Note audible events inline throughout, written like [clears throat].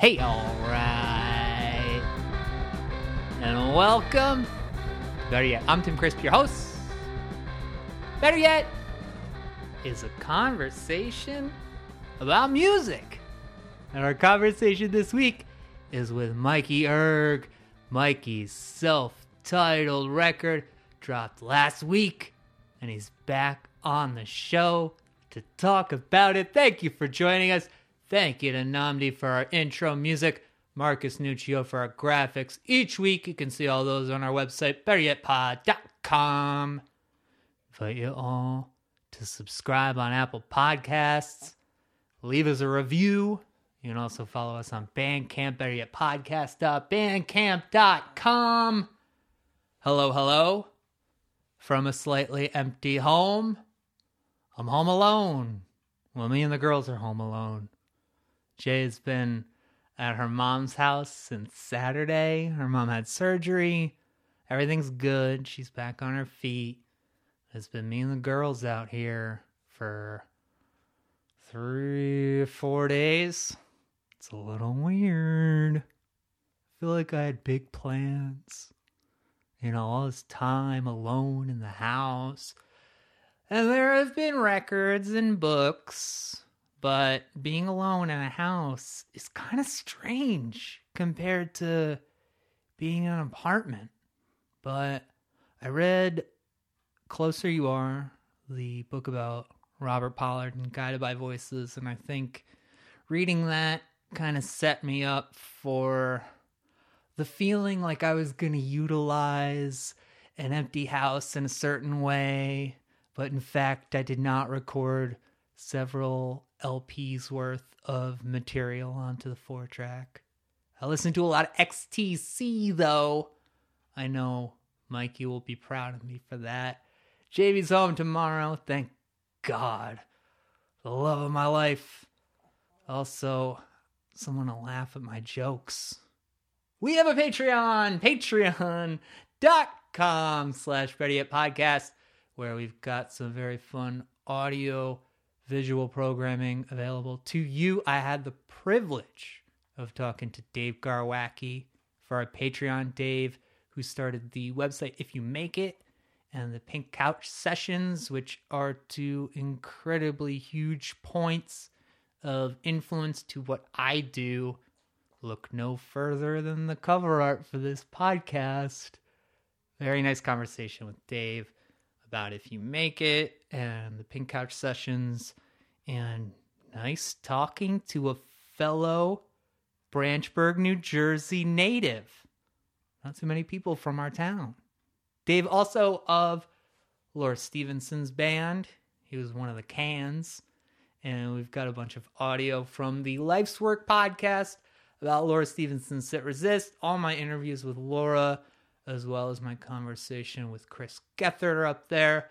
Hey, alright. And welcome. Better yet, I'm Tim Crisp, your host. Better yet, is a conversation about music. And our conversation this week is with Mikey Erg. Mikey's self titled record dropped last week, and he's back on the show to talk about it. Thank you for joining us. Thank you to Namdi for our intro music, Marcus Nuccio for our graphics. Each week, you can see all those on our website, betteryetpod.com. Invite you all to subscribe on Apple Podcasts, leave us a review. You can also follow us on Bandcamp, better. Hello, hello. From a slightly empty home. I'm home alone. Well, me and the girls are home alone. Jay's been at her mom's house since Saturday. Her mom had surgery. Everything's good. She's back on her feet. It's been me and the girls out here for three, four days. It's a little weird. I feel like I had big plans. You know, all this time alone in the house. And there have been records and books, but being alone in a house is kind of strange compared to being in an apartment. But I read Closer You Are, the book about Robert Pollard and Guided by Voices, and I think reading that kind of set me up for the feeling like I was going to utilize an empty house in a certain way, but in fact, I did not record several LPs worth of material onto the four track. I listened to a lot of XTC though. I know Mikey will be proud of me for that. Jamie's home tomorrow, thank God. The love of my life. Also, someone to laugh at my jokes. We have a Patreon, patreon.com slash Ready Podcast, where we've got some very fun audio visual programming available to you. I had the privilege of talking to Dave Garwacke for our Patreon. Dave, who started the website If You Make It and the Pink Couch Sessions, which are two incredibly huge points of influence to what I do. Look no further than the cover art for this podcast. Very nice conversation with Dave about if you make it and the Pink Couch Sessions, and nice talking to a fellow Branchburg, New Jersey native. Not too many people from our town. Dave also of Laura Stevenson's band. He was one of the cans. And we've got a bunch of audio from the Life's Work podcast about Laura Stevenson's Sit Resist. All my interviews with Laura, as well as my conversation with Chris Gethard up there.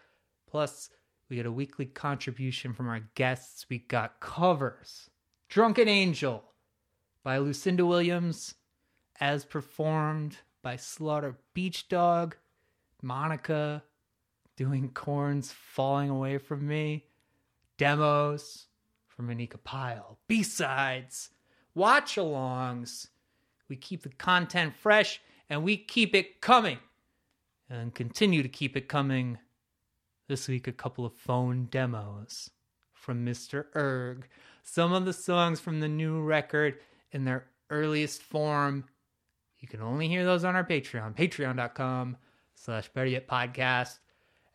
Plus, we get a weekly contribution from our guests. We got covers. Drunken Angel by Lucinda Williams, as performed by Slaughter Beach Dog. Monica doing Korn's falling away from me, demos from Anika Pyle, B sides, watch alongs. We keep the content fresh and we keep it coming and continue to keep it coming. This week, a couple of phone demos from Mr. Erg. Some of the songs from the new record in their earliest form. You can only hear those on our Patreon, patreon.com slash better yet podcast.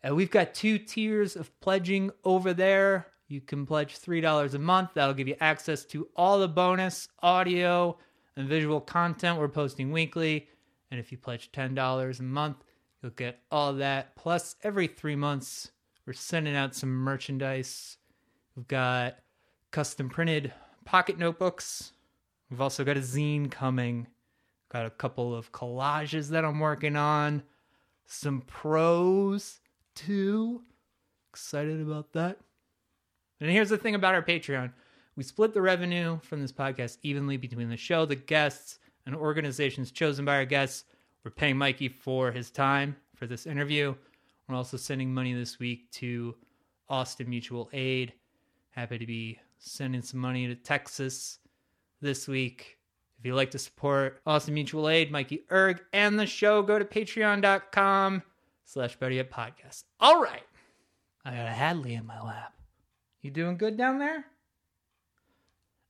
And we've got two tiers of pledging over there. You can pledge $3 a month. That'll give you access to all the bonus audio and visual content we're posting weekly. And if you pledge $10 a month, you'll get all that. Plus, every three months, we're sending out some merchandise. We've got custom printed pocket notebooks. We've also got a zine coming. Got a couple of collages that I'm working on some pros too. Excited about that. And here's the thing about our Patreon we split the revenue from this podcast evenly between the show, the guests, and organizations chosen by our guests. We're paying Mikey for his time for this interview. We're also sending money this week to Austin Mutual Aid. Happy to be sending some money to Texas this week. If you'd like to support Austin Mutual Aid, Mikey Erg, and the show, go to patreon.com slash Podcast. All right. I got a Hadley in my lap. You doing good down there?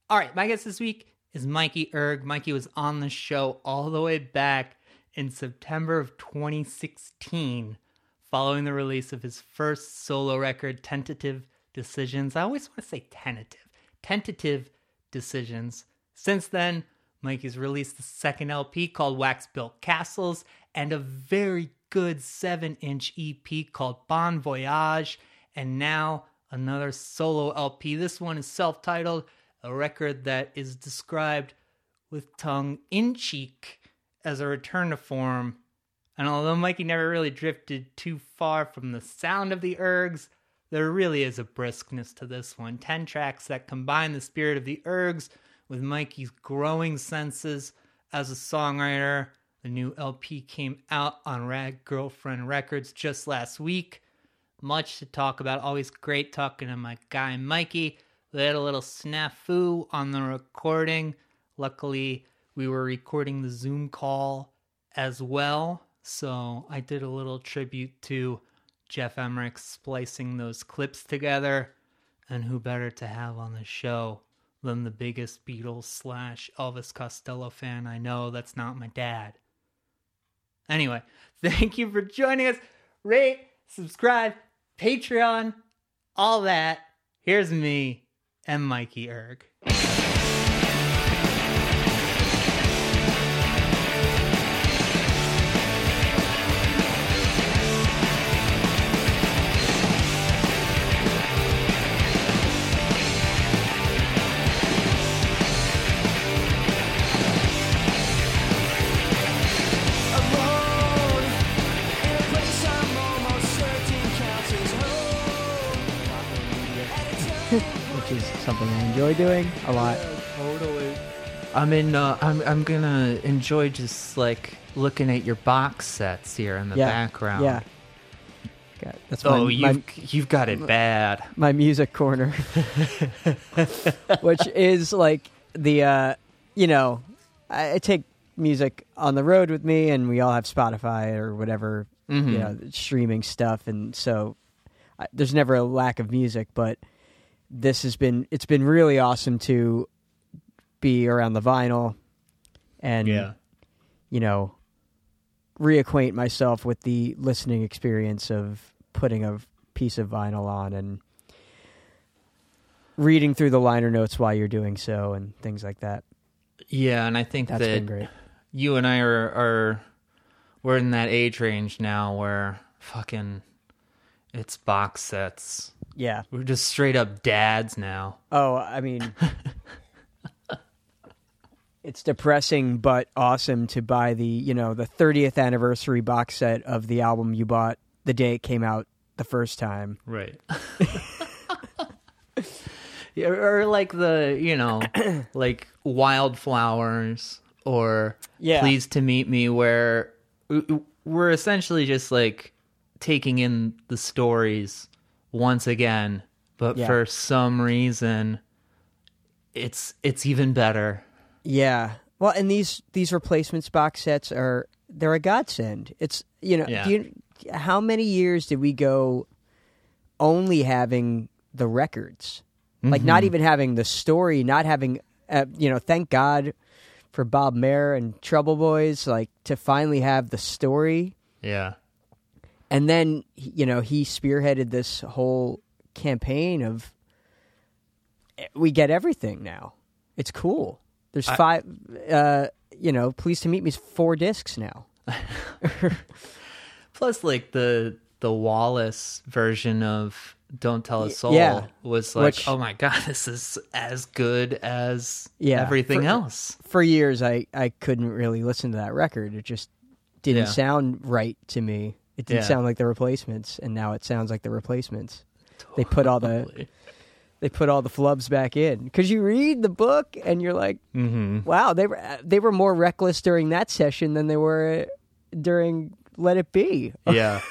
All right, my guest this week is Mikey Erg. Mikey was on the show all the way back in September of 2016, following the release of his first solo record, Tentative Decisions. I always want to say tentative. Tentative Decisions. Since then, Mikey's released the second LP called Wax Built Castles and a very good 7 inch EP called Bon Voyage, and now another solo LP. This one is self titled, a record that is described with tongue in cheek as a return to form. And although Mikey never really drifted too far from the sound of the ergs, there really is a briskness to this one. 10 tracks that combine the spirit of the ergs with Mikey's growing senses as a songwriter. The new LP came out on Rad Girlfriend Records just last week. Much to talk about. Always great talking to my guy Mikey. We had a little snafu on the recording. Luckily, we were recording the Zoom call as well. So I did a little tribute to Geoff Emerick splicing those clips together. And who better to have on the show than the biggest Beatles slash Elvis Costello fan I know? That's not my dad. Anyway, [laughs] thank you for joining us. Rate, subscribe, Patreon, all that. Here's me and Mikey Erg. Something I enjoy doing a lot. Totally. I'm in. Uh, I'm. I'm gonna enjoy just like looking at your box sets here in the Yeah, background. Yeah. Got- That's my, Oh, you've you've got it bad. my music corner, [laughs] [laughs] which is like the, uh, you know, I, I take music on the road with me, and we all have Spotify or whatever, Mhm. you know, streaming stuff, and so I, there's never a lack of music. But this has been it's been really awesome to be around the vinyl, and yeah. you know, reacquaint myself with the listening experience of putting a piece of vinyl on and reading through the liner notes while you're doing so and things like that. Yeah, and I think That's that been great. you and I are are we're in that age range now where fucking it's box sets. Yeah. We're just straight up dads now. Oh, I mean, [laughs] it's depressing but awesome to buy the you know the 30th anniversary box set of the album you bought the day it came out the first time. Right. [laughs] yeah, or like the, you know, [clears throat] like wildflowers or Yeah. pleased to meet me where we're essentially just like taking in the stories once again, but Yeah. for some reason it's it's even better. Yeah. Well, and these these replacements box sets are they're a godsend. It's you know, Yeah. you, how many years did we go only having the records, like not Mm-hmm. even having the story, not having uh, you know, thank God for Bob Mehr and Trouble Boys, like to finally have the story, Yeah. And then you know he spearheaded this whole campaign of we get everything now. It's cool. There's I- five. Uh, you know, Please to meet me's four discs now. [laughs] Plus like the the Wallace version of Don't Tell a Soul yeah. was like, Which- oh my god, this is as good as Yeah, everything for- else. For years, I I couldn't really listen to that record. It just didn't Yeah. sound right to me. It didn't Yeah. sound like the replacements, and now it sounds like the replacements. They put all the they put all the flubs back in because you read the book and you're like, Mhm. wow, they were they were more reckless during that session than they were during Let It Be. [laughs] Yeah.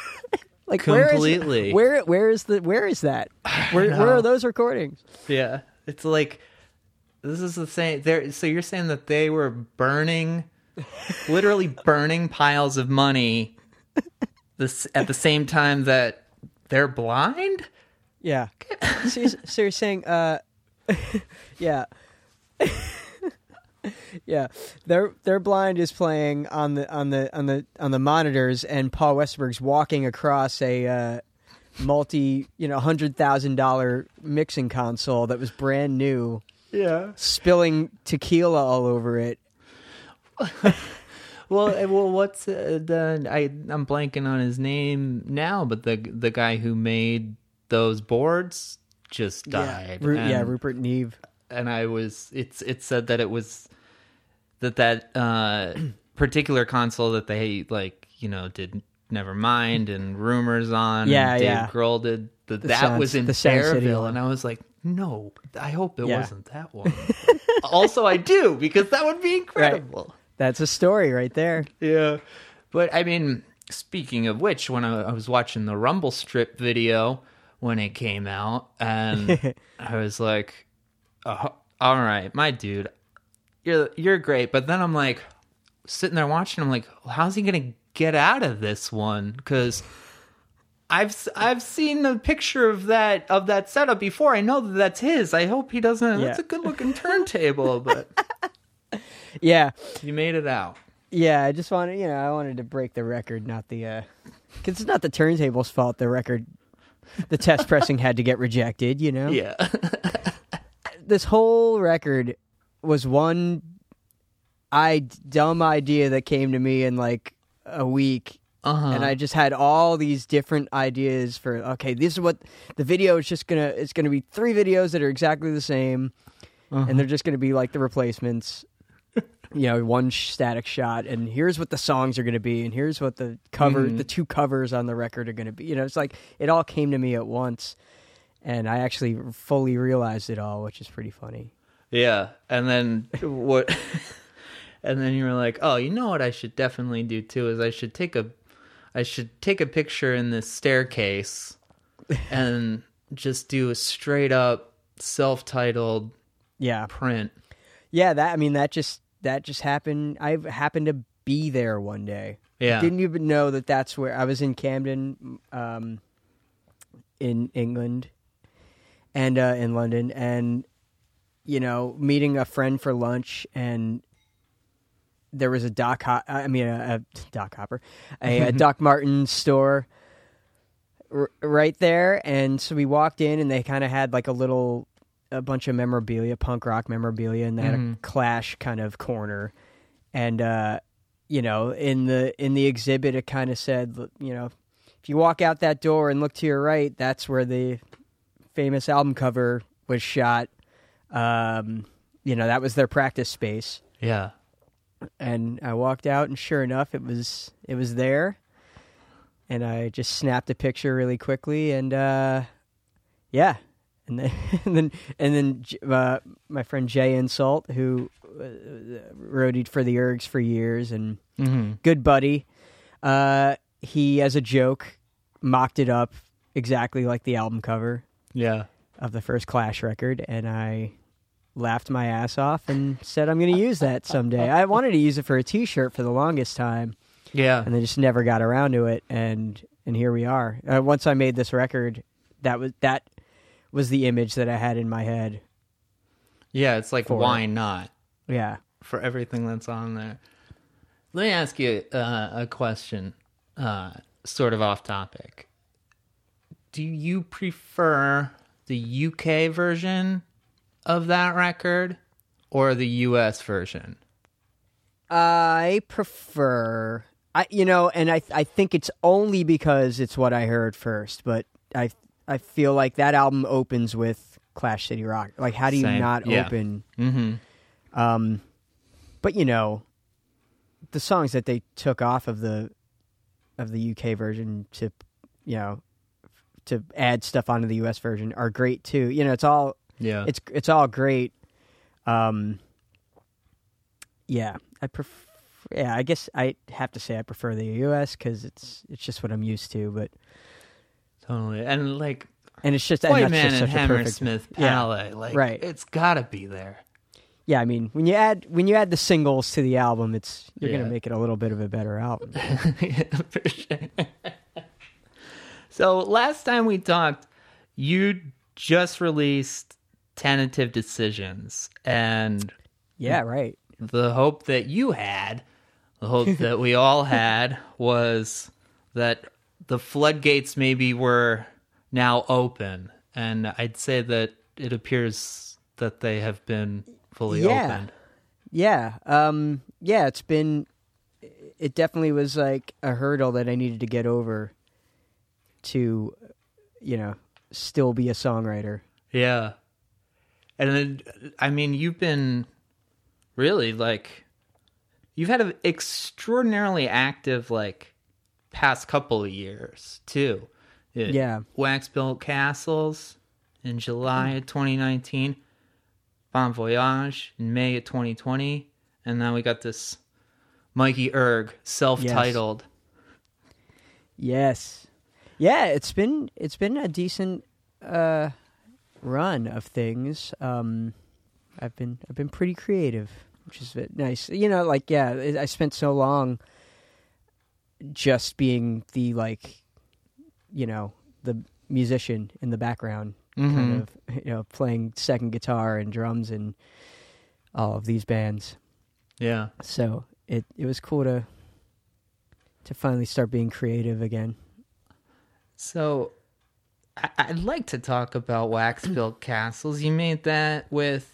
Like Completely. Where is where where is the where is that? [sighs] Where where are those recordings? yeah. It's like This is the same. There. So you're saying that they were burning, [laughs] literally burning piles of money, this at the same time that they're blind. Yeah. [laughs] so, you're, so you're saying, uh, [laughs] yeah, [laughs] yeah. Their their blind is playing on the on the on the on the monitors, and Paul Westerberg's walking across a uh, multi you know hundred thousand dollar mixing console that was brand new, Yeah. spilling tequila all over it. Well, uh, well, what's uh, the? I I'm blanking on his name now, but the the guy who made those boards just died. Ru- yeah, Rupert Neve. and I was it's it said that it was that that uh [clears throat] particular console that they like you know did never mind and rumors on Yeah, and Dave yeah. Grohl did that The that Sound- was in the Fairville and I was like no I hope it Yeah. wasn't that [laughs] one also I do because that would be incredible That's a story right there. yeah but I mean speaking of which when I, I was watching the Rumble Strip video when it came out and [laughs] I was like uh, all right, my dude, you're you're great. But then I'm like sitting there watching. I'm like, how's he gonna get out of this one? Because I've I've seen the picture of that of that setup before. I know that that's his. I hope he doesn't. That's a good looking turntable, but [laughs] Yeah, you made it out. yeah. I just wanted, you know, I wanted to break the record, not the, uh, cause it's not the turntable's fault. The record, the test [laughs] pressing had to get rejected. You know. Yeah, [laughs] this whole record was one I dumb idea that came to me in like a week uh-huh. and I just had all these different ideas for okay this is what the video is just gonna it's gonna be three videos that are exactly the same and they're just gonna be like the replacements you know one static shot and here's what the songs are gonna be and here's what the cover mm-hmm. the two covers on the record are gonna be you know it's like it all came to me at once and I actually fully realized it all which is pretty funny Yeah, and then what? [laughs] and then you were like, "Oh, you know what? I should definitely do too is I should take a, I should take a picture in this staircase, [laughs] and just do a straight up self-titled yeah print." Yeah, that I mean that just that just happened. I happened to be there one day. Yeah. Didn't even know that that's where I was in Camden, um, in England, and uh, in London, and you know, meeting a friend for lunch, and there was a Doc. Ho- I mean, a, a Doc Hopper, a, a [laughs] Doc Martin store r- right there, and so we walked in, and they kind of had like a little, a bunch of memorabilia, punk rock memorabilia, and they had a Clash kind of corner, and uh, you know, in the in the exhibit, it kind of said, you know, if you walk out that door and look to your right, that's where the famous album cover was shot. Um, you know, that was their practice space Yeah. and I walked out, and sure enough, it was it was there. And I just snapped a picture really quickly, and uh, yeah, [laughs] and then and then and then uh, my friend Jay Insult, who uh, roadied for the Ergs for years, and Mm-hmm. good buddy, uh, he as a joke mocked it up exactly like the album cover Yeah. of the first Clash record, and I laughed my ass off and said I'm going to use that someday. I wanted to use it for a T-shirt for the longest time, Yeah. and I just never got around to it. And and here we are. Uh, once I made this record, that was that was the image that I had in my head. Yeah. It's like, For- why not? Yeah. for everything that's on there. Let me ask you uh, a question, uh, sort of off topic. Do you prefer the UK version of that record or the US version? I prefer I you know, and I I think it's only because it's what I heard first, but I I feel like that album opens with Clash City Rock. Like how do you Same. not Yeah. open Mm-hmm. Um, but you know, the songs that they took off of the of the UK version to you know to add stuff onto the US version are great too. You know, it's all Yeah. it's it's all great. Um, yeah, I prefer. Yeah, I guess I have to say I prefer the US because it's it's just what I'm used to. But totally. And like and it's just and White that's Man just and such a perfect- Hammersmith Yeah. Palais, like right. it's gotta be there. yeah, I mean, when you add when you add the singles to the album, it's you're Yeah. gonna make it a little bit of a better album. [laughs] So last time we talked, you just released tentative decisions, and yeah, right. the hope that you had, the hope that we all had, was that the floodgates maybe were now open, and I'd say that it appears that they have been fully Yeah. opened. Yeah, um, yeah, it's been. It definitely was like a hurdle that I needed to get over. To, you know, still be a songwriter. Yeah. And then, I mean, you've been really like, you've had an extraordinarily active, like, past couple of years, too. Yeah. Wax Built Castles in July of 2019, Bon Voyage in May of 2020, and now we got this Mikey Erg self titled. Yes. Yeah, it's been it's been a decent uh run of things. Um I've been I've been pretty creative, which is nice. You know, like yeah, I spent so long just being the like you know, the musician in the background kind mm-hmm. of, you know, playing second guitar and drums and all of these bands. Yeah. So, it it was cool to to finally start being creative again. So, I'd like to talk about Wax Built [clears throat] Castles. You made that with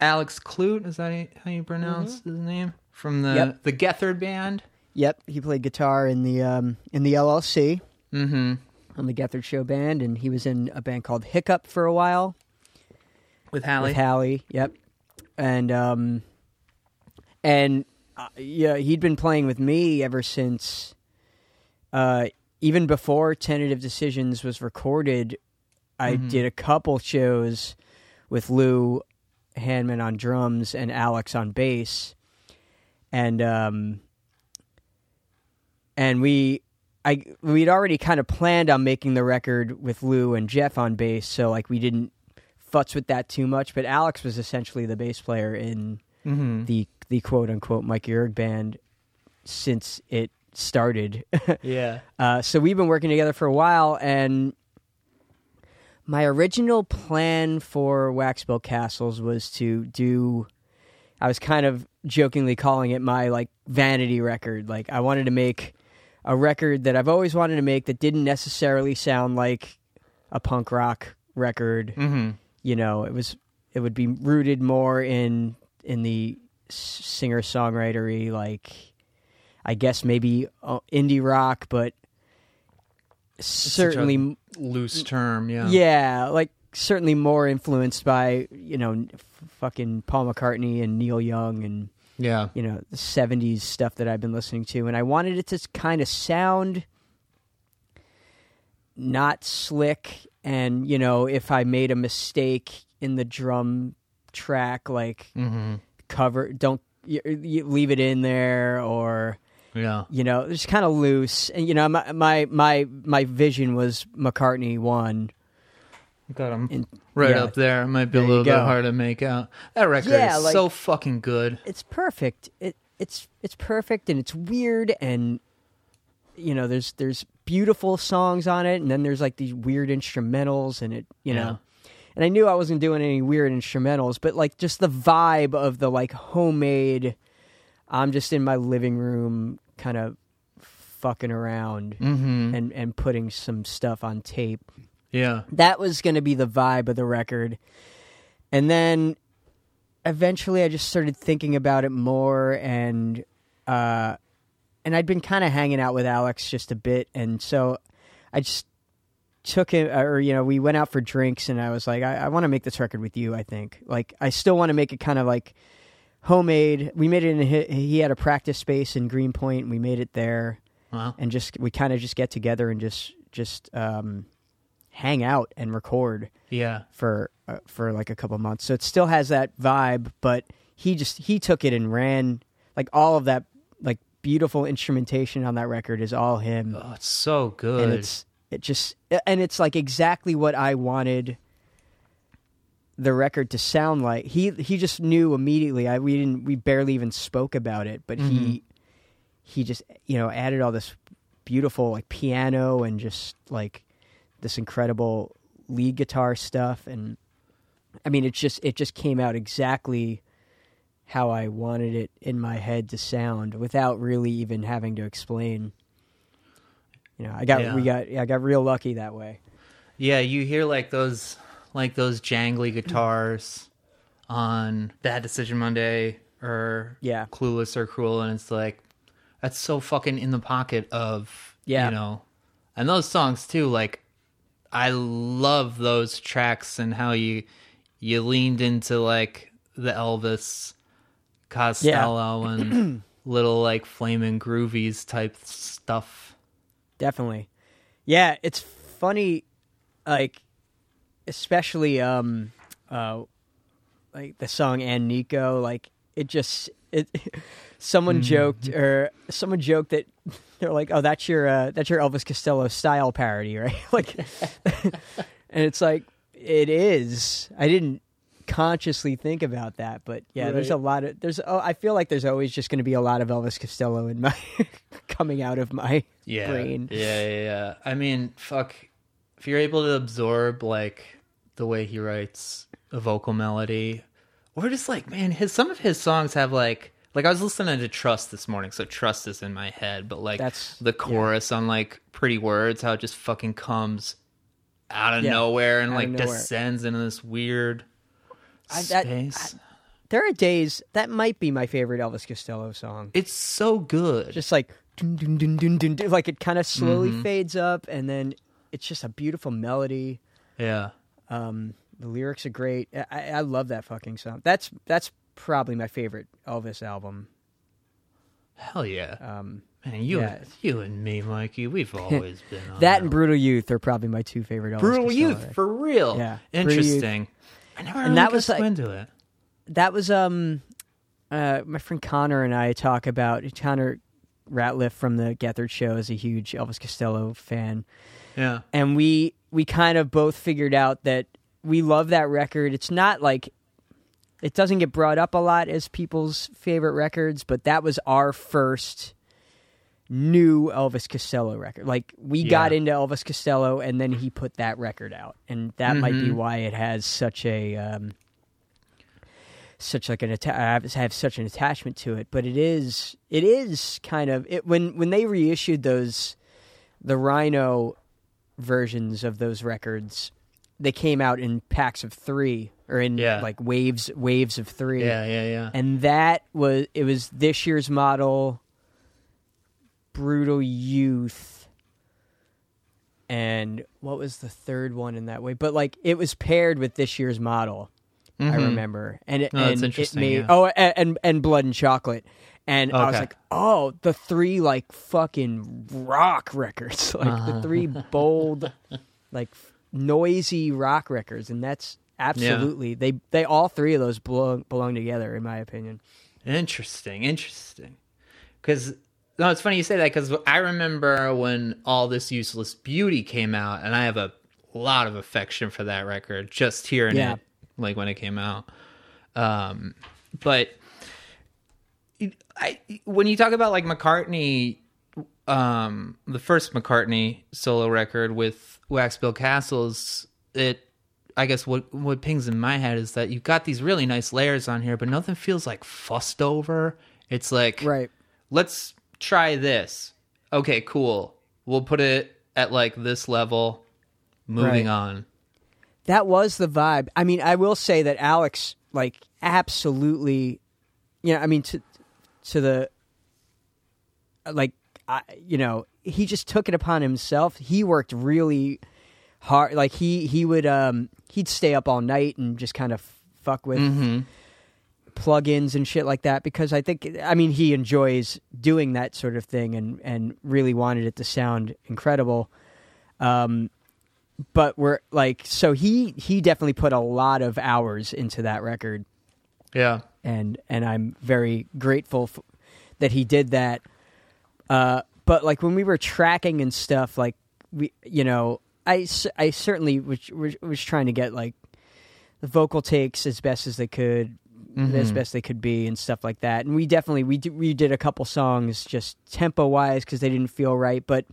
Alex Clute. Is that how you pronounce mm-hmm. his name? From the Yep. the Gethard band. Yep, he played guitar in the um, in the LLC Mm-hmm. on the Gethard Show band, and he was in a band called Hiccup for a while With Hallie. with Hallie. Yep, and um, and uh, yeah, he'd been playing with me ever since, uh, even before Tentative Decisions was recorded. I Mhm. did a couple shows with Lou Hanman on drums and Alex on bass, and um, and we I we'd already kind of planned on making the record with Lou and Jeff on bass, so like we didn't futz with that too much. But Alex was essentially the bass player in mm-hmm. the the quote unquote Mike Erg band since it started. [laughs] Yeah. uh, so we've been working together for a while, and my original plan for Wax Built Castles was to do. I was kind of jokingly calling it my like vanity record. Like I wanted to make a record that I've always wanted to make that didn't necessarily sound like a punk rock record Mm-hmm. you know it was it would be rooted more in in the singer songwritery like i guess maybe uh, indie rock but certainly loose term. Yeah. yeah like certainly more influenced by you know fucking paul mccartney and neil young and Yeah. you know the 70s stuff that i've been listening to and i wanted it to kind of sound not slick and you know if i made a mistake in the drum track like Mm-hmm. cover don't you, you leave it in there or Yeah. you know it's kind of loose and you know my my my, my vision was mccartney one Got him And- right yeah. up there. Might be a There you little bit hard to make out. That record Yeah, is like- so fucking good. it's perfect. It it's it's perfect and it's weird and you know there's there's beautiful songs on it and then there's like these weird instrumentals and it you Yeah. know and I knew I wasn't doing any weird instrumentals but like just the vibe of the like homemade I'm just in my living room kind of fucking around Mm-hmm. and and putting some stuff on tape Yeah. that was going to be the vibe of the record. And then eventually I just started thinking about it more and uh and I'd been kind of hanging out with Alex just a bit and so I just took it or you know we went out for drinks and I was like I, I want to make this record with you I think like I still want to make it kind of like homemade we made it in a, he had a practice space in Greenpoint and we made it there Wow. and just we kind of just get together and just just um hang out and record Yeah. for uh, for like a couple months so it still has that vibe but he just he took it and ran like all of that like beautiful instrumentation on that record is all him Oh, it's so good. and it's it just and it's like exactly what I wanted the record to sound like he he just knew immediately. I we didn't we barely even spoke about it, but he he just you know added all this beautiful like piano and just like this incredible lead guitar stuff and I mean it just it just came out exactly how I wanted it in my head to sound without really even having to explain. You know, I got we got I got real lucky that way. Yeah, you hear like those like those jangly guitars on Bad Decision Monday or Yeah. Clueless or Cruel, and it's like that's so fucking in the pocket of Yeah. you know, and those songs too. Like I love those tracks and how you you leaned into like the Elvis Costello and [clears throat] little like flaming groovies type stuff. Definitely. Yeah, it's funny like especially um uh like the song and Nico like it just it [laughs] someone joked or someone joked that [laughs] they're like oh that's your uh, that's your Elvis Costello style parody [laughs] right? Like and it's like it is. I didn't consciously think about that but yeah there's a lot of there's oh I feel like there's always just going to be a lot of Elvis Costello in my coming out of my yeah, brain. Yeah, yeah, yeah. I mean, fuck. If you're able to absorb like the way he writes a vocal melody, or just like, man, his some of his songs have like, like I was listening to Trust this morning, so Trust is in my head, but like That's- the chorus on like Pretty Words, how it just fucking comes out of Yeah, nowhere and like nowhere. descends into this weird I- that- space. there are days that might be my favorite Elvis Costello song it's so good. just like dun, dun, dun, like it kind of slowly Mm-hmm. fades up and then it's just a beautiful melody yeah. um the lyrics are great I, I love that fucking song that's that's probably my favorite elvis album Hell yeah. um Man, you, yeah. and, you and me, Mikey, we've [laughs] always been on that and brutal youth are probably my two favorite elvis Brutal Youth records. for real. Yeah, interesting. I never And really that got was like- into it. that was um uh my friend Connor and I talk about Connor Ratliff from the Gethard show is a huge Elvis Costello fan Yeah, and we we kind of both figured out that we love that record. It's not like it doesn't get brought up a lot as people's favorite records, but that was our first new Elvis Costello record. Like we got into Elvis Costello and then he put that record out. And that might be Mhm. why it has such a um such like an atta- I have, I have such an attachment to it, but it is it is kind of it when when they reissued those the Rhino versions of those records they came out in packs of 3 or in Yeah. like waves waves of 3 yeah, yeah, yeah. and that was it was this year's model brutal youth and what was the third one in that way but like it was paired with this year's model i Mhm. remember and it, Oh, and it interesting, made yeah. oh and, and blood and chocolate and i was like oh the three like fucking rock records [laughs] like Uh-huh. the three bold [laughs] like noisy rock records and that's absolutely they they all three of those belong belong together in my opinion Interesting, interesting. Because no, it's funny you say that because I remember when all this useless beauty came out, and I have a lot of affection for that record. Just hearing Yeah. it, like when it came out. Um, but I when you talk about like McCartney, um, the first McCartney solo record with Wax Built Castles, it. I guess what what pings in my head is that you've got these really nice layers on here, but nothing feels like fussed over. It's like right let's try this. Okay, cool. We'll put it at like this level. Moving Right. on. that was the vibe i mean i will say that alex like absolutely you know i mean to to the like I, you know he just took it upon himself he worked really hard like he he would um he'd stay up all night and just kind of fuck with Mm-hmm. plugins and shit like that because I think I mean he enjoys doing that sort of thing and and really wanted it to sound incredible. Um but we're like so he he definitely put a lot of hours into that record Yeah. and and I'm very grateful f- that he did that. Uh, but like when we were tracking and stuff, like we, you know, I, I certainly was, was was trying to get like the vocal takes as best as they could, as best they could be, and stuff like that. And we definitely we did, we did a couple songs just tempo wise because they didn't feel right, but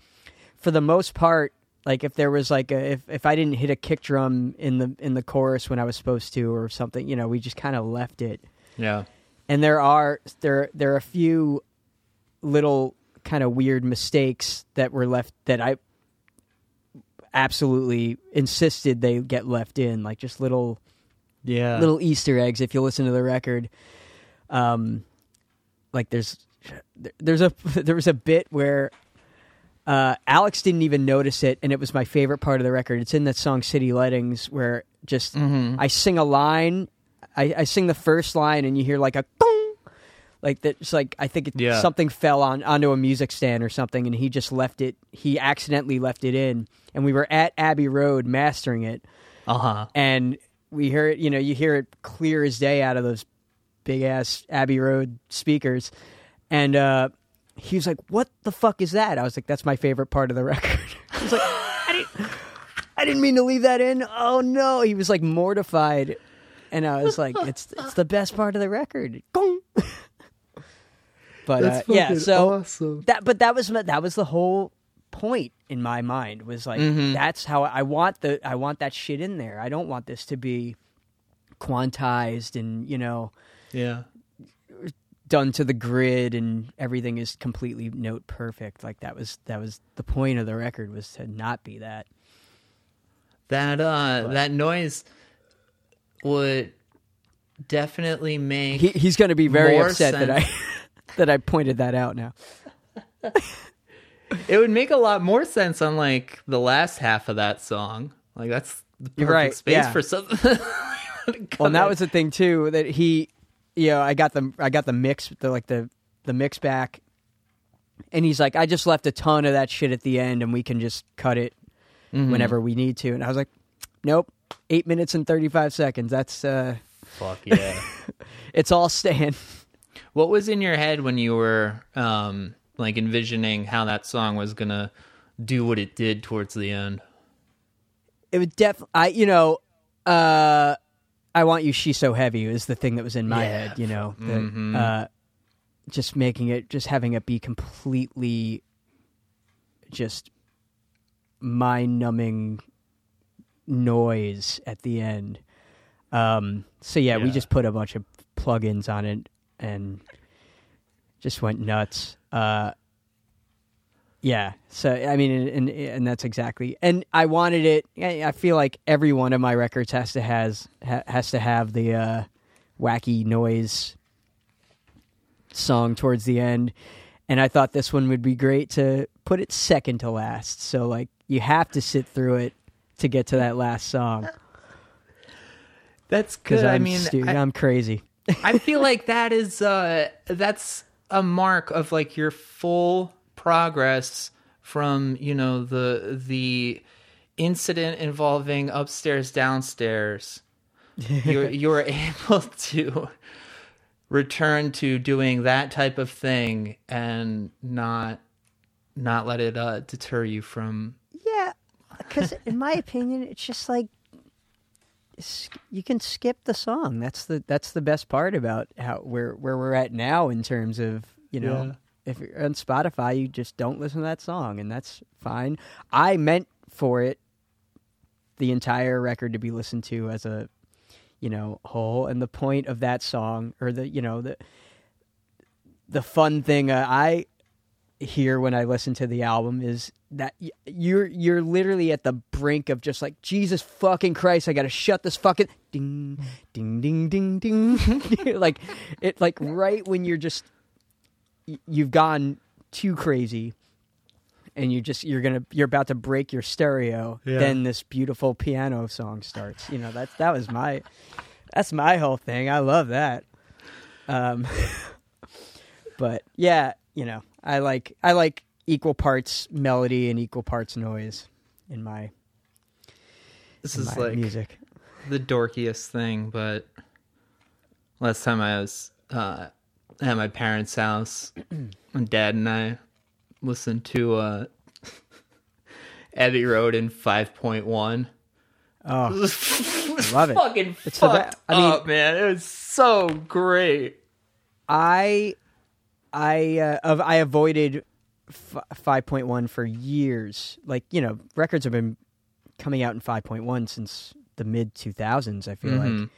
for the most part, like if there was like a if if I didn't hit a kick drum in the in the chorus when I was supposed to or something, you know, we just kind of left it. Yeah. And there are there there are a few little kind of weird mistakes that were left that I absolutely insisted they get left in, like just little Yeah. little Easter eggs. If you listen to the record, um, like there's there's a [laughs] there was a bit where uh, Alex didn't even notice it, and it was my favorite part of the record. It's in that song "City Lettings," where just Mm-hmm. I sing a line, I, I sing the first line, and you hear like a like that. It's like I think it, Yeah. something fell on onto a music stand or something, and he just left it. He accidentally left it in, and we were at Abbey Road mastering it Uh huh. and we hear it. You know, you hear it clear as day out of those big ass Abbey Road speakers, and uh, he was like, "What the fuck is that?" I was like, "That's my favorite part of the [laughs] record." I was like, I didn't, "I didn't mean to leave that in." Oh no, he was like mortified, and I was like, "It's it's the best part of the record." [laughs] Gong. but uh, yeah, so awesome. that but that was that was the whole point in my mind was like Mhm. that's how I want the I want that shit in there. I don't want this to be quantized and you know Yeah. done to the grid and everything is completely note perfect. Like that was that was the point of the record was to not be that. That uh that noise would definitely make He, he's going to be very More upset that I that I pointed that out now. it would make a lot more sense on like the last half of that song. Like that's the perfect You're right, space yeah. for something. [laughs] Well, and that was the thing too that he, you know, I got the I got the mix, the like the the mix back, and he's like, I just left a ton of that shit at the end, and we can just cut it Mm-hmm. whenever we need to. And I was like, Nope, eight minutes and thirty five seconds. That's uh, fuck yeah. [laughs] it's all staying. What was in your head when you were um like envisioning how that song was gonna do what it did towards the end? It would def. I you know, uh, I want you. She's so heavy is the thing that was in my Yeah. head. You know, the, Mhm. uh, just making it, just having it be completely, just mind-numbing noise at the end. Um, so yeah, we just put a bunch of plugins on it and just went nuts. Uh, yeah. So I mean, and, and and that's exactly. And I wanted it. I feel like every one of my records has to has has to have the uh, wacky noise song towards the end. And I thought this one would be great to put it second to last. So like you have to sit through it to get to that last song That's because good. I'm I mean, stu- I- I'm crazy. I feel like that is uh that's a mark of like your full progress from, you know, the the incident involving upstairs downstairs. [laughs] You're you're able to return to doing that type of thing and not not let it uh deter you from Yeah, because in my opinion, it's just like s- you can skip the song. That's the that's the best part about how where where we're at now in terms of you know if you're on Spotify, you just don't listen to that song, and that's fine. I meant for it the entire record to be listened to as a you know whole, and the point of that song or the you know the the fun thing uh, I hear when I listen to the album is that you're you're literally at the brink of just like Jesus fucking Christ, I gotta shut this fucking ding ding ding ding ding. [laughs] Like it like right when you're just you've gone too crazy and you just you're gonna you're about to break your stereo Yeah. then this beautiful piano song starts. You know that's that was my that's my whole thing. I love that. Um [laughs] but yeah you know i like i like equal parts melody and equal parts noise in my, this in is my like music the dorkiest thing, but last time I was uh, at my parents' house, [clears throat] my Dad and I listened to uh, Abbey Road in five point one. oh [laughs] Love it. fucking It's the fucked be- I mean- up, man. It was so great. I I uh, of I avoided f- 5.1 for years. Like, you know, records have been coming out in 5.1 since the mid 2000s, I feel like. Mhm.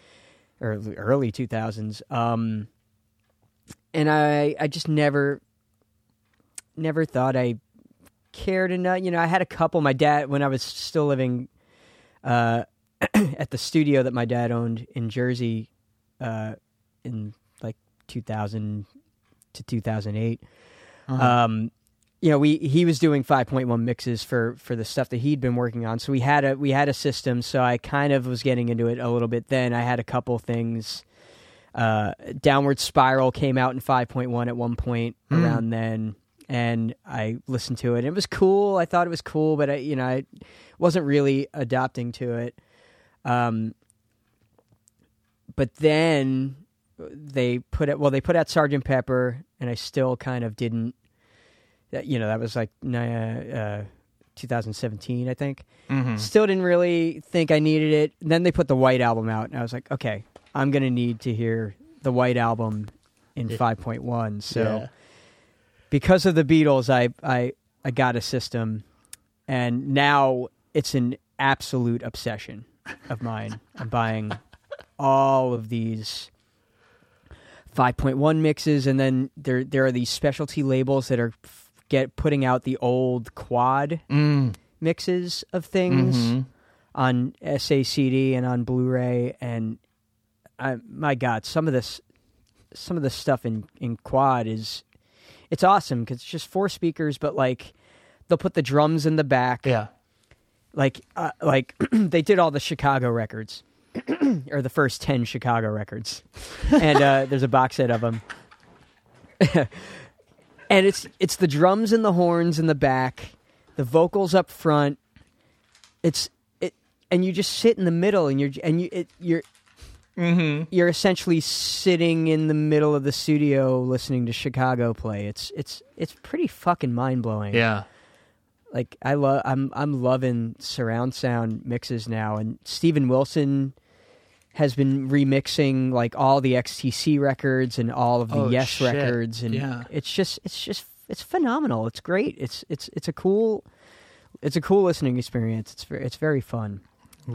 Or early 2000s. Um and I I just never never thought I cared enough. You know, I had a couple my dad when I was still living uh [clears throat] at the studio that my dad owned in Jersey uh in like 2000 to 2008 Uh-huh. um you know we he was doing 5.1 mixes for for the stuff that he'd been working on. So we had a we had a system. So i kind of was getting into it a little bit then. I had a couple things uh downward spiral came out in 5.1 at one point Hmm. around then and i listened to it. It was cool. I thought it was cool but i you know i wasn't really adopting to it. Um but then they put it well they put out sergeant pepper and i still kind of didn't that you know that was like uh, uh 2017 i think. Mhm. still didn't really think i needed it. Then they put the white album out and i was like okay i'm gonna need to hear the white album in 5.1 so Yeah. because of the beatles i i i got a system and now it's an absolute obsession of mine. I'm buying all of these 5.1 mixes and then there there are these specialty labels that are get putting out the old quad Mm. mixes of things Mhm. on SACD and on Blu-ray and I, my god some of this some of the stuff in in quad is it's awesome cuz it's just four speakers but like they'll put the drums in the back Yeah. like uh, like [clears throat] they did all the Chicago records [clears throat] or the first 10 Chicago records. And uh, there's a box set of them [laughs] and it's it's the drums and the horns in the back the vocals up front. It's it and you just sit in the middle and you're and you it, you're Mm-hmm. you're essentially sitting in the middle of the studio listening to Chicago play. It's it's it's pretty fucking mind-blowing. Yeah. like I love I'm I'm loving surround sound mixes now. And Steven Wilson has been remixing like all the XTC records and all of the Oh, Yes shit. records and Yeah. it's just it's just it's phenomenal. It's great. It's it's it's a cool it's a cool listening experience. It's very, it's very fun.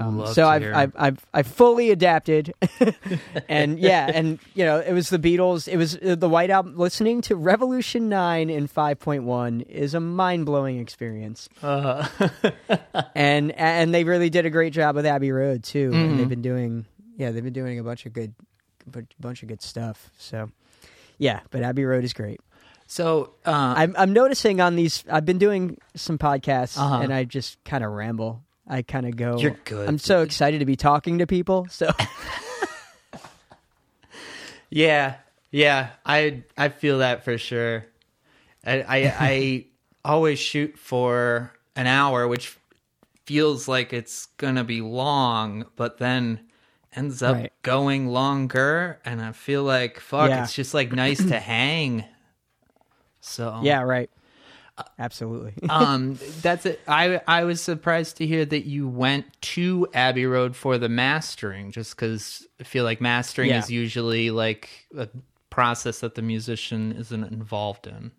Um, so I've. I've I've I've fully adapted, [laughs] and yeah, and you know it was the Beatles. It was uh, the White Album. Listening to Revolution Nine in five point one is a mind blowing experience, Uh, [laughs] and and they really did a great job with Abbey Road too. And Mhm. they've been doing yeah they've been doing a bunch of good bunch of good stuff. So yeah, but Abbey Road is great. so uh, I'm I'm noticing on these. I've been doing some podcasts, Uh-huh. and I just kind of ramble. I kind of go. You're good. I'm so excited to be talking to people. So [laughs] Yeah, yeah, I I feel that for sure. I I, I [laughs] always shoot for an hour, which feels like it's gonna be long, but then ends up Right. going longer, and I feel like fuck, Yeah. it's just like nice to hang. So yeah, right. Absolutely. [laughs] um, that's it. I I was surprised to hear that you went to Abbey Road for the mastering, just because I feel like mastering Yeah. is usually like a process that the musician isn't involved in.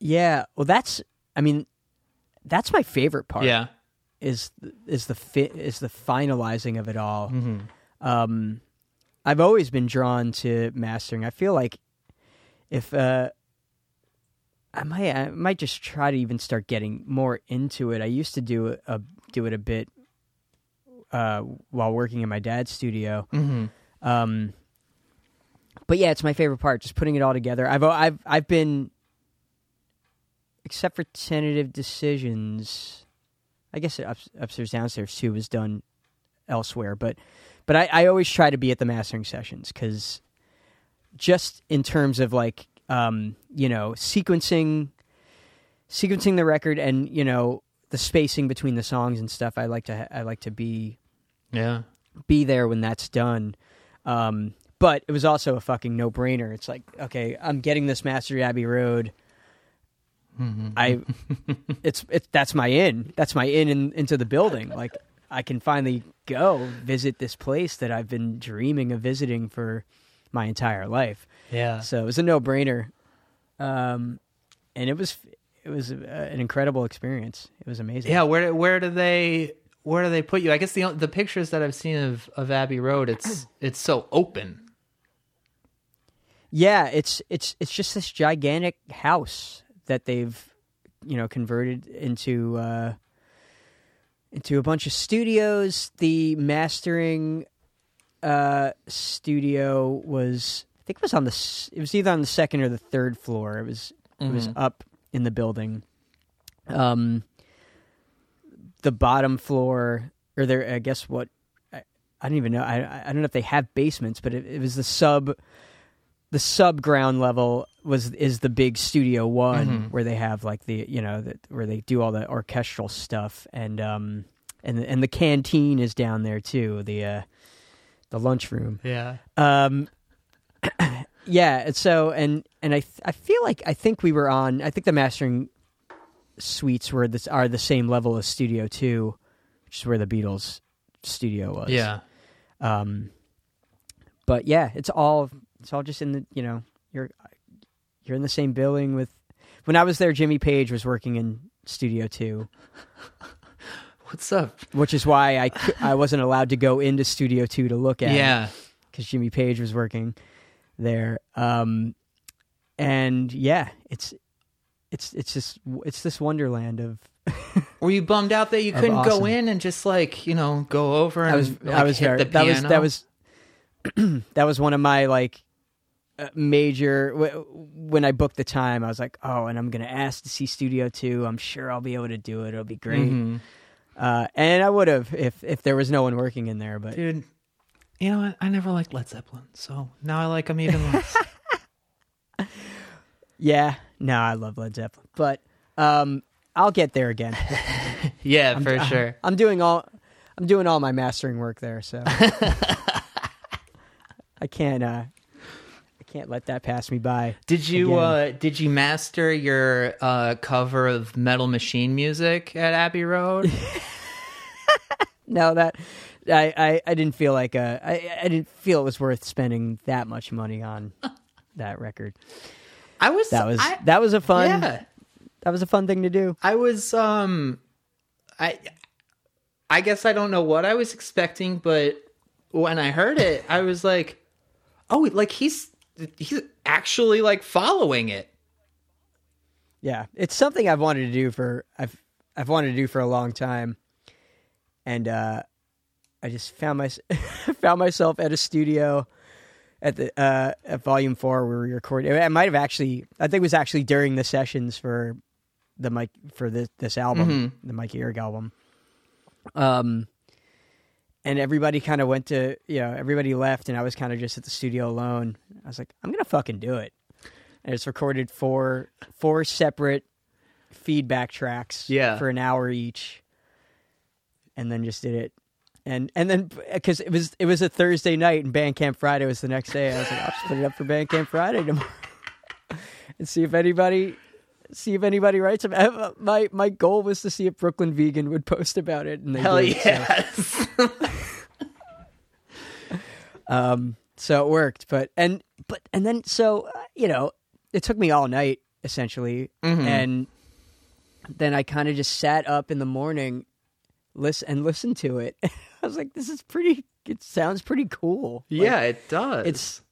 yeah. Well, that's. I mean, that's my favorite part. Yeah, Is is the fit is the finalizing of it all. mm-hmm. Um, I've always been drawn to mastering. I feel like if uh, I might I might just try to even start getting more into it. I used to do it a do it a bit uh, while working in my dad's studio. Mm-hmm. Um, but yeah, it's my favorite part. Just putting it all together. I've I've I've been, except for tentative decisions. I guess up, upstairs downstairs too was done elsewhere, but but I, I always try to be at the mastering sessions because just in terms of like um, you know sequencing sequencing the record and you know the spacing between the songs and stuff. I like to ha- I like to be yeah, be there when that's done. Um, but it was also a fucking no brainer. It's like, okay, I'm getting this Master Abbey Road. Mm-hmm. I, it's it's that's my in. That's my in, in into the building. Like, I can finally go visit this place that I've been dreaming of visiting for my entire life. Yeah. So it was a no brainer, um, and it was it was an incredible experience. It was amazing. Yeah, where where do they where do they put you? I guess the the pictures that I've seen of, of Abbey Road, it's [clears throat] it's so open. Yeah, it's it's it's just this gigantic house that they've you know converted into uh into a bunch of studios. The mastering uh studio was I think it was on the it was either on the second or the third floor. It was it was up in the building. Um the bottom floor or there I guess what I, I don't even know. I I don't know if they have basements, but it, it was the sub the sub ground level was is the big studio one where they have like the you know the, where they do all the orchestral stuff and um and the, and the canteen is down there too the uh the lunchroom Yeah. um [clears throat] yeah and so and and I th- I feel like I think we were on I think the mastering suites were this are the same level as Studio 2 which is where the Beatles studio was Yeah. um, but yeah, it's all it's all just in the you know you're you're in the same building with. When I was there, Jimmy Page was working in Studio Two, [laughs] What's up? which is why I I wasn't allowed to go into Studio Two to look at Yeah. because Jimmy Page was working there. Um, and yeah, it's it's it's just it's this wonderland of [laughs] Were you bummed out that you couldn't go in and just like, you know, go over and I was like, I was hit very, the that was that was [clears throat] that was one of my like major w- when I booked the time. I was like, oh, and I'm gonna ask to see Studio Two. I'm sure I'll be able to do it. It'll be great. Mhm. Uh, and I would have if if there was no one working in there. But Dude, you know what? I never liked Led Zeppelin, so now I like them even less. [laughs] yeah, no, I love Led Zeppelin. But um, I'll get there again. [laughs] yeah, for sure. I'm doing all I'm doing all my mastering work there, so [laughs] I can't uh, I can't let that pass me by. Did you uh did you master your uh cover of Metal Machine music at Abbey Road? [laughs] No, that I, I, I didn't feel like uh, I I didn't feel it was worth spending that much money on [laughs] that record. I was That was I, that was a fun yeah. that was a fun thing to do. I was um I I guess I don't know what I was expecting, but when I heard it, I was like, "Oh, like he's he's actually like following it." Yeah, it's something I've wanted to do for I've I've wanted to do for a long time, and uh, I just found my [laughs] found myself at a studio at the uh, at Volume Four where we recorded. I might have actually I think it was actually during the sessions for the Mike for this this album, the Mikey Erg album. Um, and everybody kind of went to you know everybody left, and I was kind of just at the studio alone. I was like, I'm gonna fucking do it. And it's recorded four four separate feedback tracks Yeah. for an hour each and then just did it and and then uh, because it was it was a thursday night and bandcamp friday was the next day i was like i'll just put it up for bandcamp friday tomorrow [laughs] and see if anybody see if anybody writes about it. my my goal was to see if brooklyn vegan would post about it and they Hell did, so- yes. [laughs] Um, so it worked, but and but and then so uh, you know, it took me all night essentially, and then I kind of just sat up in the morning, listen and listened to it. [laughs] I was like, this is pretty. It sounds pretty cool. Like, yeah, it does. it's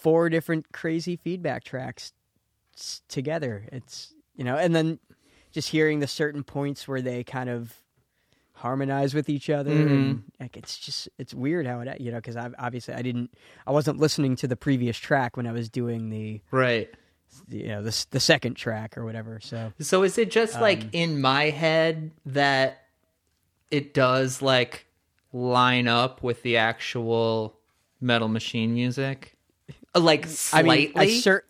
four different crazy feedback tracks together. It's you know, and then just hearing the certain points where they kind of harmonize with each other, and like it's just it's weird how it you know because I obviously I didn't I wasn't listening to the previous track when I was doing the right. you know the the second track or whatever. So So is it just like Um, in my head that it does like line up with the actual Metal Machine music? Uh, Like I slightly. mean, I cer-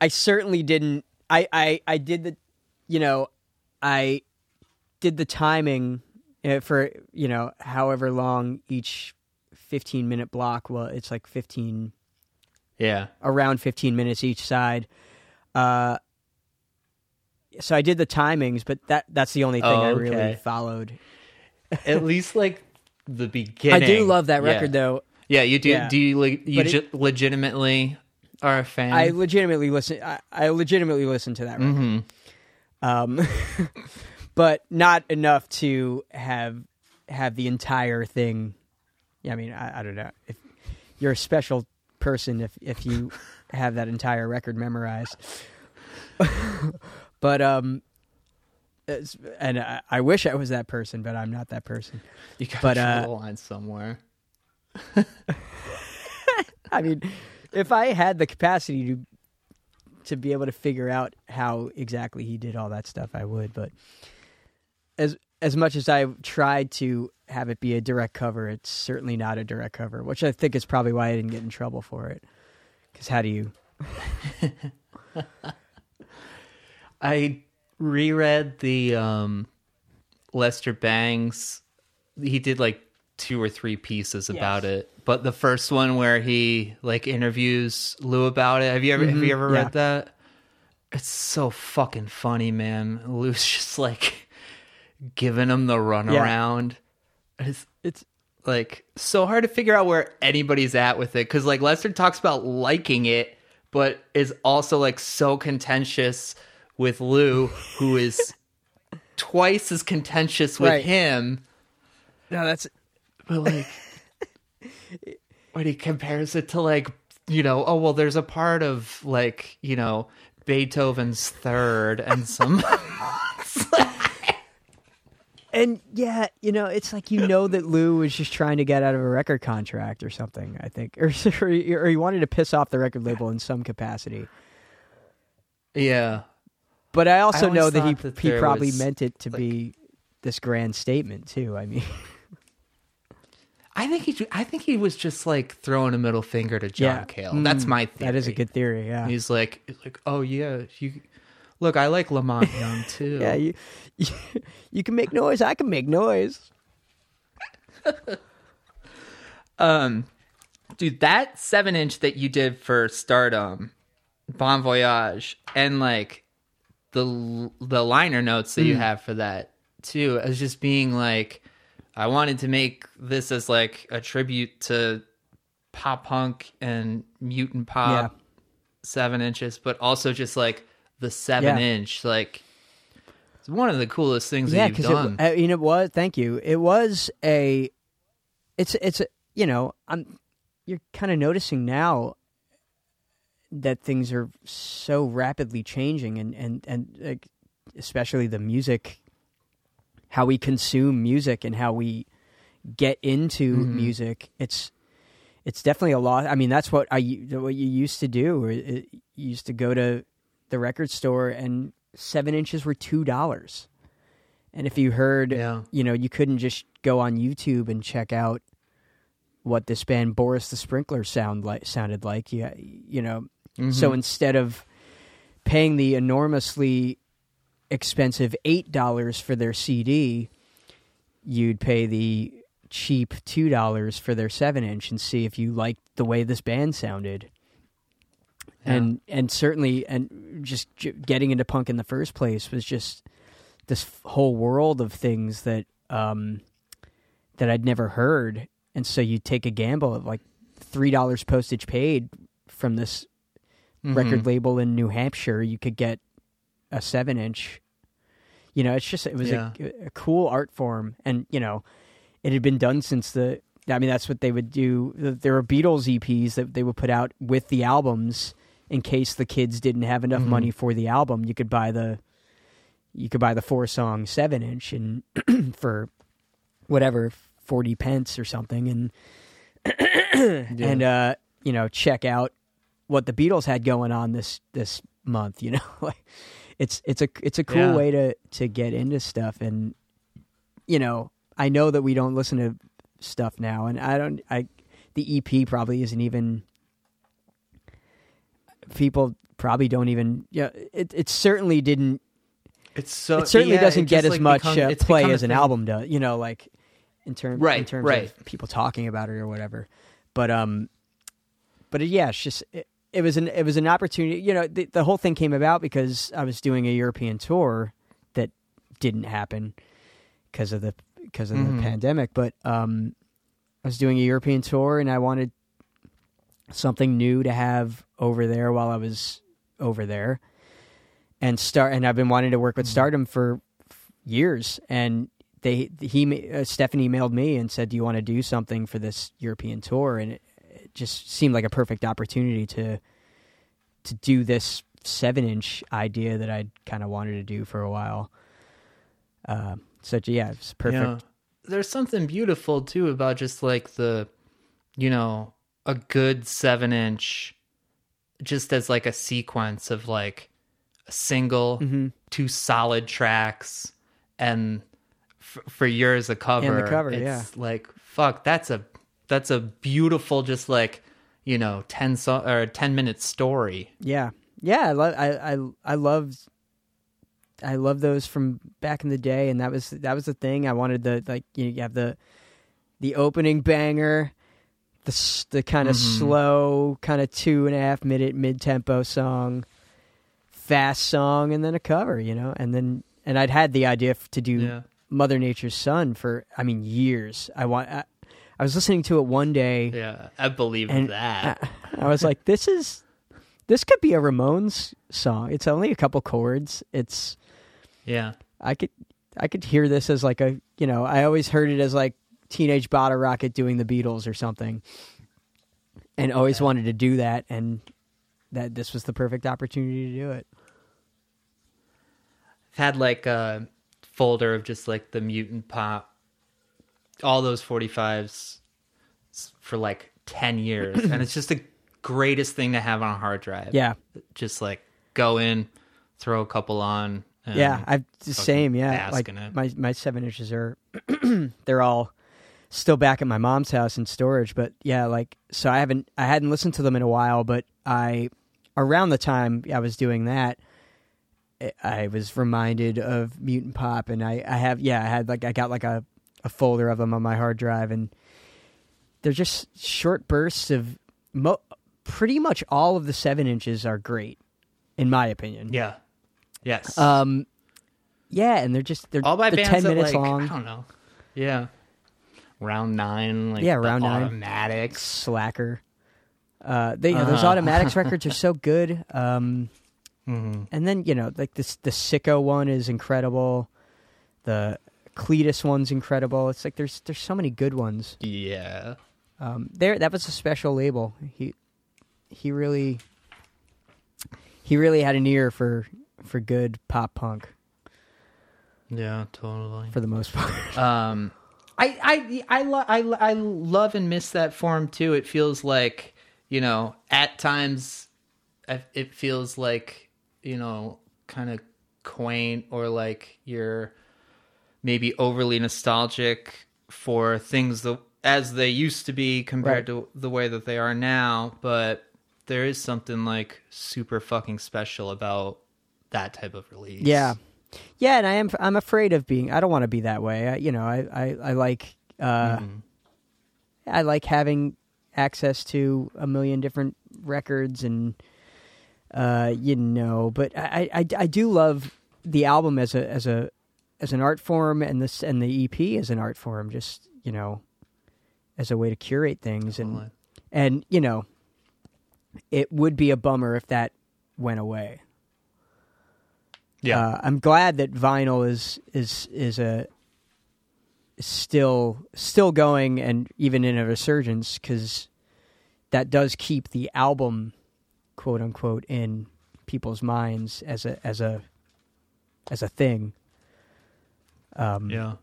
I certainly didn't. I, I, I did the, you know, I did the timing uh, for you know however long each fifteen minute block. Well, it's like fifteen yeah. around fifteen minutes each side. Uh, so I did the timings, but that that's the only thing Oh, I really followed. [laughs] at least like the beginning I do love that Yeah. record though. Yeah, you do. Yeah. Do you like you it- ju- legitimately are a fan? I legitimately listen. I, I legitimately listen to that record. Mhm. um, [laughs] but not enough to have have the entire thing. Yeah, I mean, I, I don't know if you're a special person if if you [laughs] have that entire record memorized. [laughs] but um, and I, I wish I was that person, but I'm not that person. You got but, uh, the line somewhere. [laughs] I mean, if I had the capacity to to be able to figure out how exactly he did all that stuff, I would. But as as much as I tried to have it be a direct cover, it's certainly not a direct cover, which I think is probably why I didn't get in trouble for it. Because how do you? [laughs] I reread the um, Lester Bangs. He did like two or three pieces about it, but the first one where he like interviews Lou about it. Have you ever have you ever Mm-hmm. yeah. read that? It's so fucking funny, man. Lou's [laughs] just like giving him the runaround. It's It's like so hard to figure out where anybody's at with it because like Lester talks about liking it, but is also like so contentious with Lou, who is [laughs] twice as contentious with Right. him. no, that's But like [laughs] when he compares it to like you know, oh well, there's a part of like you know Beethoven's third and some. [laughs] and yeah, you know, it's like you know that Lou was just trying to get out of a record contract or something. I think, or [laughs] or he, wanted to piss off the record label in some capacity. yeah, But I also always know that he that he probably was, meant it to like- be this grand statement too. I mean, I think he. I think he was just like throwing a middle finger to John Yeah. Cale. Mm, That's my theory. that is a good theory. Yeah, He's like, he's like, oh yeah, you look. I like La Monte Young too. yeah. You, you you can make noise. I can make noise. [laughs] Um, dude, that seven inch that you did for Stardumb, Bon Voyage, and like the the liner notes that you Mm. have for that too, as just being like, I wanted to make this as like a tribute to pop punk and mutant pop seven inches, but also just like the seven Yeah. inch, like. It's one of the coolest things yeah, that you've done. it, I mean, it was. Thank you. It was a. It's it's a, you know I'm. You're kind of noticing now that things are so rapidly changing, and and and like, especially the music, how we consume music and how we get into Mhm. music. It's it's definitely a lot. I mean, that's what I what you used to do. It, it, you used to go to the record store and seven inches were two dollars. And if you heard, Yeah. you know, you couldn't just go on YouTube and check out what this band Boris the Sprinkler sound like sounded like. You, you know, so Mhm. instead of paying the enormously expensive eight dollars for their CD, you'd pay the cheap two dollars for their seven inch and see if you liked the way this band sounded. Yeah. And and certainly and just j- getting into punk in the first place was just this f- whole world of things that um that I'd never heard, and so you take a gamble of like three dollars postage paid from this Mhm. record label in New Hampshire, you could get a seven inch. You know, it's just it was Yeah. a, a cool art form, and you know, it had been done since the. I mean, that's what they would do. There were Beatles EPs that they would put out with the albums in case the kids didn't have enough Mhm. money for the album. You could buy the, you could buy the four song seven inch and [clears throat] for whatever forty pence or something, and [clears throat] and uh, you know check out what the Beatles had going on this this month. [laughs] You know, like it's it's a it's a cool Yeah. way to to get into stuff, and you know I know that we don't listen to stuff now, and I don't I the EP probably isn't even people probably don't even yeah it it certainly didn't It's so it certainly yeah, doesn't it get as like, much become- uh, play as an thing. album does you know like in terms in terms right. of people talking about it or whatever but um but uh, yeah it's just it, it was an it was an opportunity you know the, the whole thing came about because i was doing a european tour that didn't happen because of the because of Mhm. the pandemic. But um, I was doing a European tour, and I wanted something new to have over there while I was over there, and start. And I've been wanting to work with Mhm. Stardumb for years, and they he uh, Stephanie emailed me and said, "Do you want to do something for this European tour?" And it, it just seemed like a perfect opportunity to to do this seven inch idea that I'd kind of wanted to do for a while. Uh, so yeah, it's perfect. Yeah. There's something beautiful too about just like the, you know, a good seven inch, just as like a sequence of like a single, Mhm. two solid tracks, and f- for yours a cover. the cover, it's yeah. Like fuck, that's a that's a beautiful, just like you know, ten so or ten minute story. Yeah, yeah. I love. I I I loved. I love those from back in the day, and that was that was the thing. I wanted the like you, know, you have the the opening banger, the the kind of Mhm. slow, kind of two and a half minute mid tempo song, fast song, and then a cover. You know, and then and I'd had the idea to do Yeah. Mother Nature's Son for I mean years. I want. I, I was listening to it one day. Yeah, I believe that. I, I was like, this is this could be a Ramones song. It's only a couple chords. It's yeah. I could I could hear this as like a you know I always heard it as like Teenage Bottle Rocket doing the Beatles or something, and always wanted to do that, and that this was the perfect opportunity to do it. I've had like a folder of just like the mutant pop all those 45s for like 10 years [clears throat] and it's just the greatest thing to have on a hard drive Yeah, just like go in throw a couple on yeah, I the same. Yeah, like it. my my seven inches are [clears throat] they're all still back at my mom's house in storage. But yeah, like so I haven't I hadn't listened to them in a while, but I around the time I was doing that. I- was reminded of Mutant Pop, and I, I have yeah I had like I got like a, a folder of them on my hard drive, and they're just short bursts of mo- pretty much all of the seven inches are great, in my opinion. yeah yes Um, yeah, and they're just they're all by bands ten that, minutes like, long. i don't know yeah round nine like Yeah, Round Nine. automatics Slacker. Uh, they, yeah, those Uh-huh. automatics records are so good. Um, Mhm. and then you know, like this, the Sicko one is incredible. The Cletus one's incredible. It's like there's there's so many good ones. yeah Um, there, that was a special label. He he really he really had an ear for for good pop punk yeah totally for the most part. Um, I I I, lo- I I love and miss that form too. It feels like you know at times it feels like you know kind of quaint or like you're maybe overly nostalgic for things the, as they used to be compared Right. to the way that they are now. But there is something like super fucking special about that type of release. Yeah, yeah, and I am. I'm afraid of being. I don't want to be that way. I, you know, I, I, I like. Uh, Mhm. I like having access to a million different records, and uh, you know. But I, I, I do love the album as a, as a, as an art form, and this and the EP as an art form. Just you know, as a way to curate things, and and you know, it would be a bummer if that went away. Yeah. Uh, I'm glad that vinyl is is is a is still still going and even in a resurgence because that does keep the album quote unquote in people's minds as a as a as a thing. Um, yeah.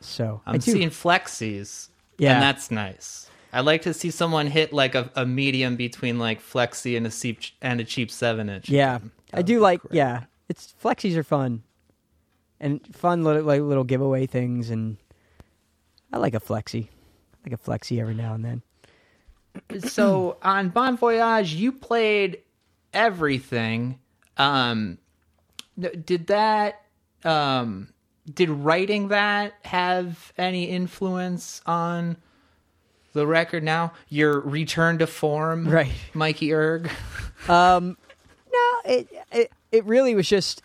So I'm seeing flexies. Yeah. And that's nice. I like to see someone hit like a, a medium between like flexi and a cheap and a cheap seven inch. yeah, I do like. great. Yeah, it's flexies are fun and fun little like little giveaway things, and I like a flexi, I like a flexi every now and then. [clears throat] So on Bon Voyage, you played everything. Um, did that? Um, did writing that have any influence on the record? Now your return to form, Right. Mikey Erg. Um, no, it, it it really was just.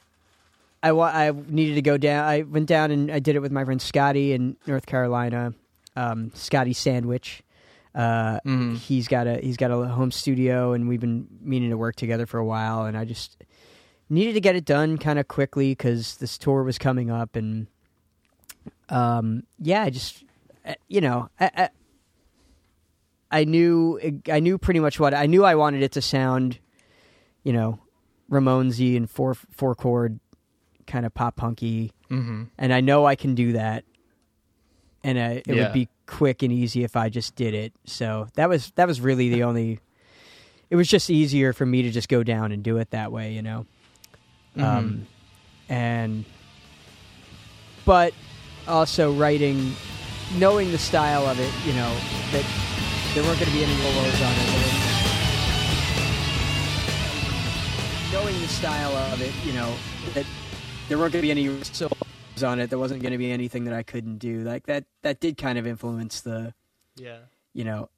I wa- I needed to go down. I went down and I did it with my friend Scotty in North Carolina. Um, Scotty Sandwich. Uh, Mhm. He's got a he's got a home studio, and we've been meaning to work together for a while. And I just needed to get it done kind of quickly because this tour was coming up, and um, yeah, I just uh, you know I, I I knew I knew pretty much what I knew. I wanted it to sound, you know, Ramonesy and four four chord kind of pop punky, Mm-hmm. and I know I can do that. And uh, it Yeah. would be quick and easy if I just did it. So that was that was really the only. It was just easier for me to just go down and do it that way, you know. Um, and but also writing, knowing the style of it, you know that there weren't going to be any lolos on it. Knowing the style of it, you know that there weren't going to be any solos on it. There wasn't going to be anything that I couldn't do. Like that. That did kind of influence the Yeah. you know,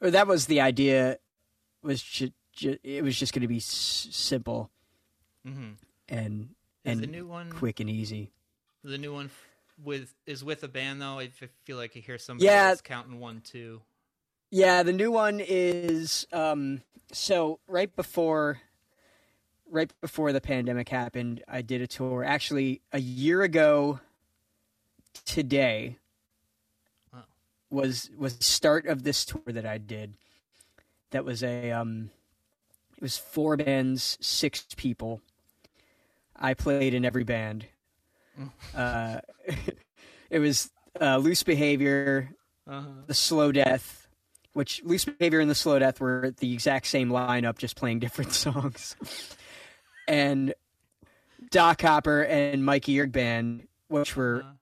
or that was the idea. Was ju- ju- it was just going to be s- simple Mm-hmm. and and the new one quick and easy. The new one f- with is with a band though. I feel like I hear somebody Yeah. else counting one two. Yeah, the new one is um so right before right before the pandemic happened, I did a tour actually a year ago today Wow. was was the start of this tour that I did. That was a um it was four bands, six people. I played in every band. Uh [laughs] it was uh, loose behavior, Uh-huh. the slow death, which loose behavior and the slow death were the exact same lineup, just playing different [laughs] songs. And Doc Hopper and Mikey Erg band, which were Uh,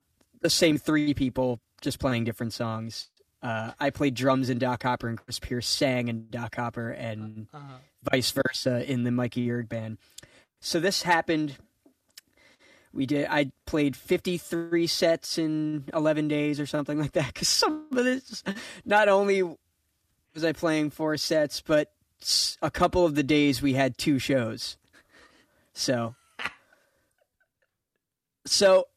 the same three people, just playing different songs. Uh, I played drums in Doc Hopper, and Chris Pierce sang in Doc Hopper, and uh-huh. vice versa in the Mikey Erg band. So this happened. We did. I played fifty three sets in eleven days or something like that. Because some of this, not only was I playing four sets, but a couple of the days we had two shows. So, so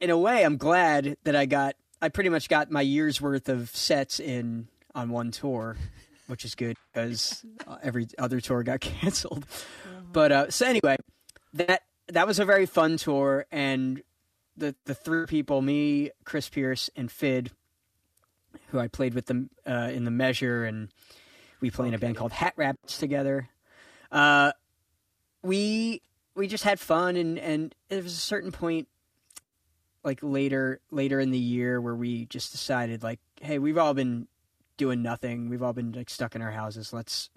in a way, I'm glad that I got. I pretty much got my year's worth of sets in on one tour, which is good because every other tour got [laughs] canceled. But uh, so anyway, that that was a very fun tour, and the the three people, me, Chris Pierce, and Fid, who I played with them uh, in the Measure, and we played in a band called Hat Rabbits together. Uh, we we just had fun, and and there was a certain point, like later later in the year, where we just decided, like, hey, we've all been doing nothing. We've all been like stuck in our houses. Let's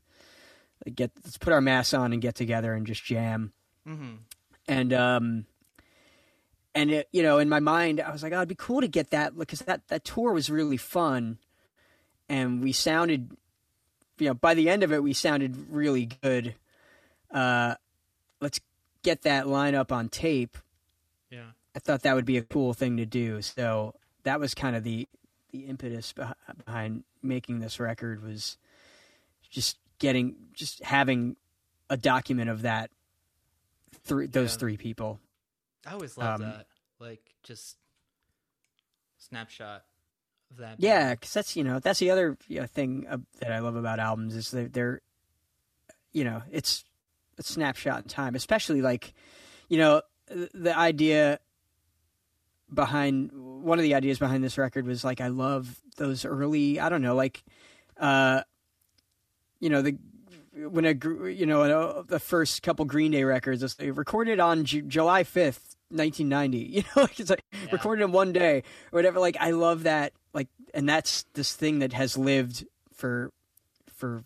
like, get let's put our masks on and get together and just jam Mm-hmm. and um and it, you know in my mind i was like oh it'd be cool to get that because that that tour was really fun and we sounded you know by the end of it we sounded really good uh let's get that lineup on tape Yeah. i thought that would be a cool thing to do so that was kind of the the impetus beh- behind making this record was just getting just having a document of that three those Yeah. three people I always love Um, that. Like just snapshot of that. Yeah, because that's you know that's the other you know, thing uh, that I love about albums is that they're, you know, it's snapshot in time, especially like, you know, the idea behind one of the ideas behind this record was like I love those early I don't know like, uh, you know the when a you know uh, the first couple Green Day records they recorded on Ju- July fifth. 1990 [laughs] you know like it's like Yeah. recorded in one day or whatever like i love that like and that's this thing that has lived for for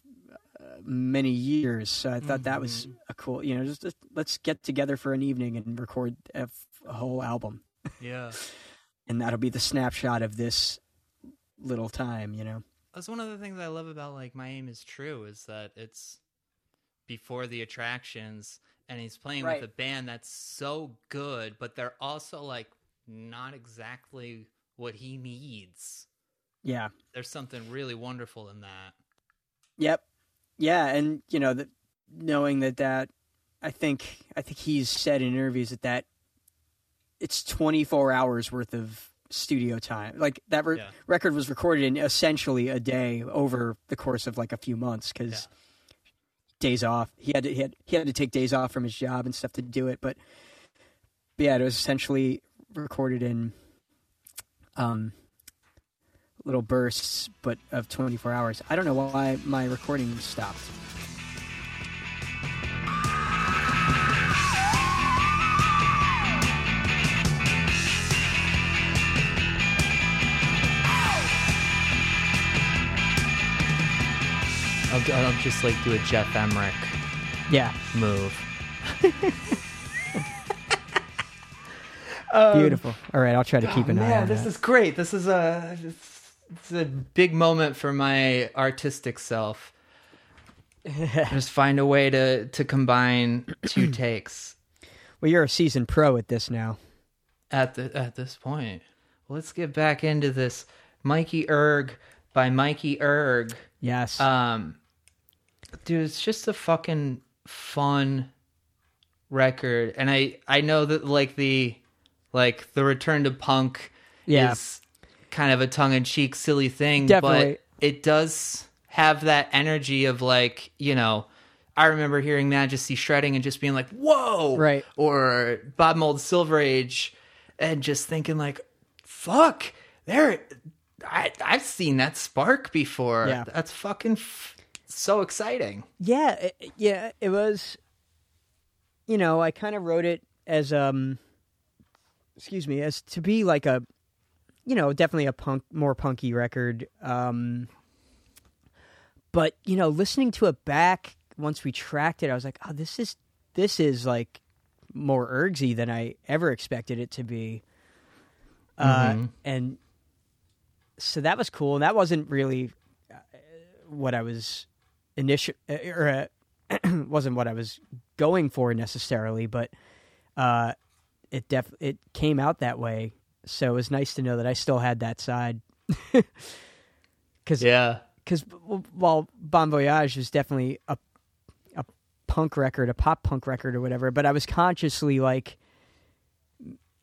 many years so i thought that was mm-hmm. a cool you know just, just let's get together for an evening and record a, f- a whole album Yeah. [laughs] and that'll be the snapshot of this little time you know That's one of the things I love about like My Aim is True is that it's before the attractions and he's playing Right. with a band that's so good, but they're also like not exactly what he needs. yeah There's something really wonderful in that. Yep. Yeah, and you know that knowing that that I think I think he's said in interviews that that it's 24 hours worth of studio time. Like that re- Yeah. record was recorded in essentially a day over the course of like a few months because days off. He had to he had he had to take days off from his job and stuff to do it. But, but yeah, it was essentially recorded in um little bursts, but of 24 hours. I don't know why my recording stopped. I'll, I'll just like do a Geoff Emerick Yeah, move. [laughs] beautiful. All right, I'll try to keep an eye Um, oh, on this that. is great. This is a it's, it's a big moment for my artistic self. [laughs] Just find a way to to combine two [clears throat] takes Well, you're a seasoned pro at this now. at the at this point. Let's get back into this. Mikey Erg by Mikey Erg. Yes. Um, dude, it's just a fucking fun record, and I I know that like the like the return to punk Yeah. is kind of a tongue in cheek, silly thing, Definitely. but it does have that energy of like you know. I remember hearing Majesty shredding and just being like, "Whoa!" Right. Or Bob Mould Silver Age, and just thinking like, "Fuck, there." I I've seen that spark before. Yeah. That's fucking f- so exciting. Yeah, it, yeah, it was. You know, I kind of wrote it as um, excuse me, as to be like a, you know, definitely a punk, more punky record. Um, but you know, listening to it back once we tracked it, I was like, oh, this is this is like more ergsy than I ever expected it to be. Uh, Mhm. and so that was cool. And that wasn't really uh, what I was initial or uh, [clears throat] wasn't what I was going for necessarily, but uh, it def it came out that way. So it was nice to know that I still had that side. [laughs] Because Yeah. because while Bon Voyage was definitely a a punk record, a pop punk record or whatever, but I was consciously like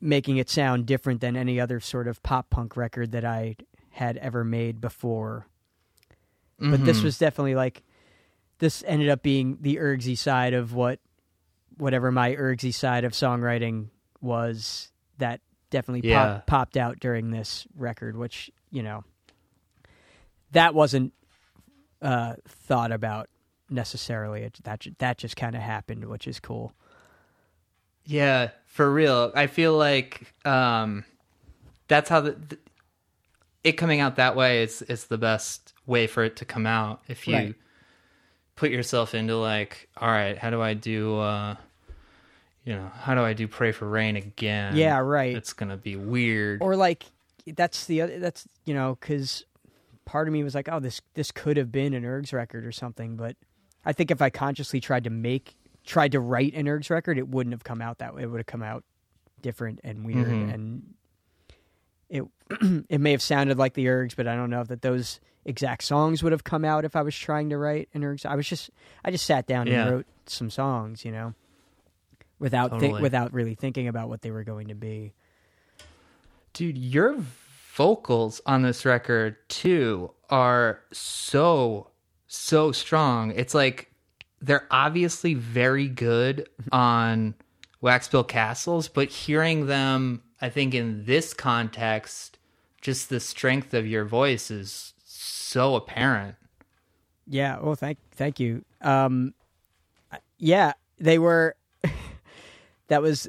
making it sound different than any other sort of pop punk record that I had ever made before. But this Mhm. was definitely like this ended up being the ergsy side of what whatever my ergsy side of songwriting was that definitely Yeah. pop, popped out during this record which you know that wasn't uh, thought about necessarily it, that that just kind of happened which is cool Yeah, for real. I feel like um that's how the, the it coming out that way is is the best way for it to come out if you Right. put yourself into like, all right, how do I do uh you know, how do I do pray for rain again? Yeah, right. It's going to be weird. or like that's the other that's you know because part of me was like oh this this could have been an ergs record or something but i think if i consciously tried to make tried to write an ergs record it wouldn't have come out that way it would have come out different and weird Mhm. and it [clears throat] it may have sounded like the ergs but i don't know if that those exact songs would have come out if i was trying to write an ergs i was just i just sat down Yeah. and wrote some songs you know without thi- without really thinking about what they were going to be Dude, your vocals on this record too are so so strong. It's like they're obviously very good [laughs] on Wax Built Castles, but hearing them, I think in this context, just the strength of your voice is so apparent. Yeah. Well, thank thank you. Um, yeah, they were. That was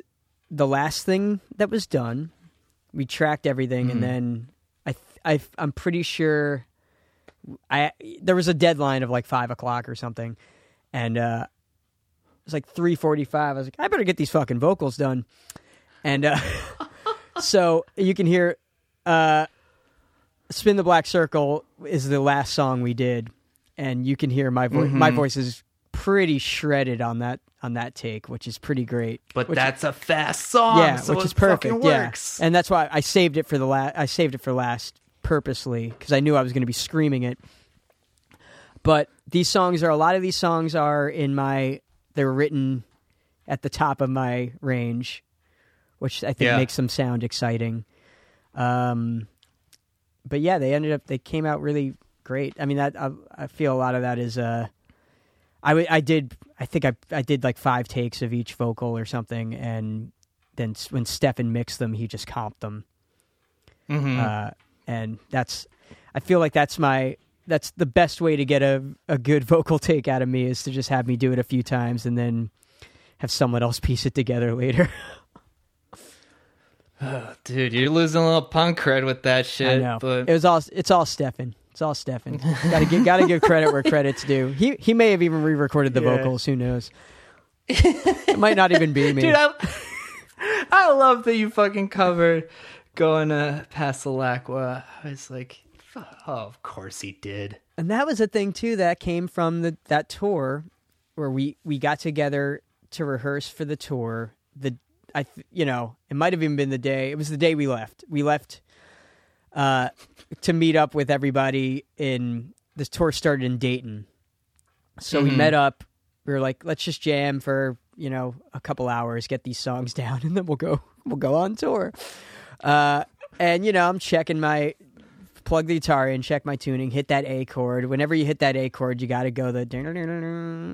the last thing that was done. We tracked everything, Mhm. and then I th- I I'm pretty sure I there was a deadline of like five o'clock or something, and uh, it was like three forty five. I was like, I better get these fucking vocals done, and uh, [laughs] so you can hear. Uh, Spin the Black Circle is the last song we did, and you can hear my voice. My Mhm. voice is pretty shredded on that on that take, which is pretty great. But Which- that's a fast song, yeah, so which it is perfect. Yeah, and that's why I saved it for the last. I saved it for last purposely because I knew I was going to be screaming it. But these songs are a lot of these songs are in my. They're written at the top of my range, which I think Yeah. makes them sound exciting. Um, but yeah, they ended up they came out really great. I mean, that I, I feel a lot of that is uh, I I did I think I I did like five takes of each vocal or something, and then when Stefan mixed them, he just comped them. Mhm. Uh, and that's I feel like that's my that's the best way to get a a good [laughs] vocal take out of me is to just have me do it a few times and then have someone else [laughs] piece it together later. [sighs] Dude, you're losing a little punk cred with that shit. I know But it was all it's all Stefan. It's all Stefan. gotta give gotta give credit where credit's due. He he may have even re-recorded the Yeah. vocals. Who knows? it might not even be me. Dude, I, [laughs] I love that you fucking covered going to Pasalacqua. I was like, "Fu- oh, of course he did. and that was a thing too that came from the that tour where we we got together to rehearse for the tour the i th- you know it might have even been the day it was the day we left we left uh to meet up with everybody in this tour started in dayton so we Mhm. met up we were like let's just jam for you know a couple hours get these songs [laughs] down and then we'll go we'll go on tour uh and you know i'm checking my plug the guitar in, check my tuning, hit that A chord. Whenever you hit that A chord, you got to go the,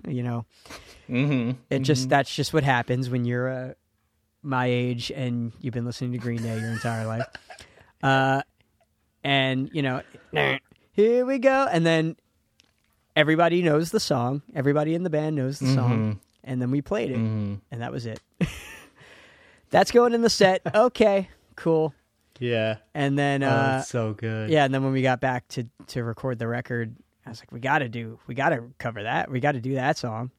you know, Mm-hmm. it just that's just what happens when you're uh, my age and you've been listening to Green Day your entire life. Uh, and you know, here we go, and then everybody knows the song. Everybody in the band knows the song, and then we played it, Mm-hmm. and that was it. [laughs] that's going in the set. [laughs] Okay, cool. Yeah. And then oh, uh, so good. yeah, and then when we got back to to record the record, I was like, we got to do, we got to cover that. We got to do that song.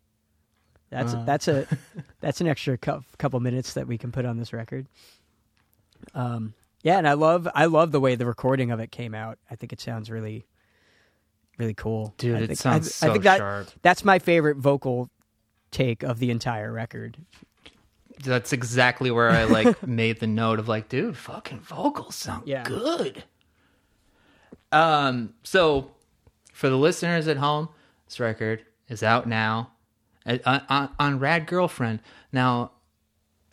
That's Uh. that's a [laughs] that's an extra cou- couple minutes that we can put on this record. Um, yeah, and I love I love the way the recording of it came out. I think it sounds really, really cool. Dude, I it think, sounds I, so I think that sharp. that's my favorite vocal take of the entire record. That's exactly where I like [laughs] made the note of like, dude, fucking vocals sound Yeah. good. Um, so for the listeners at home, this record is out now uh, on, on, on Rad Girlfriend. Now, uh,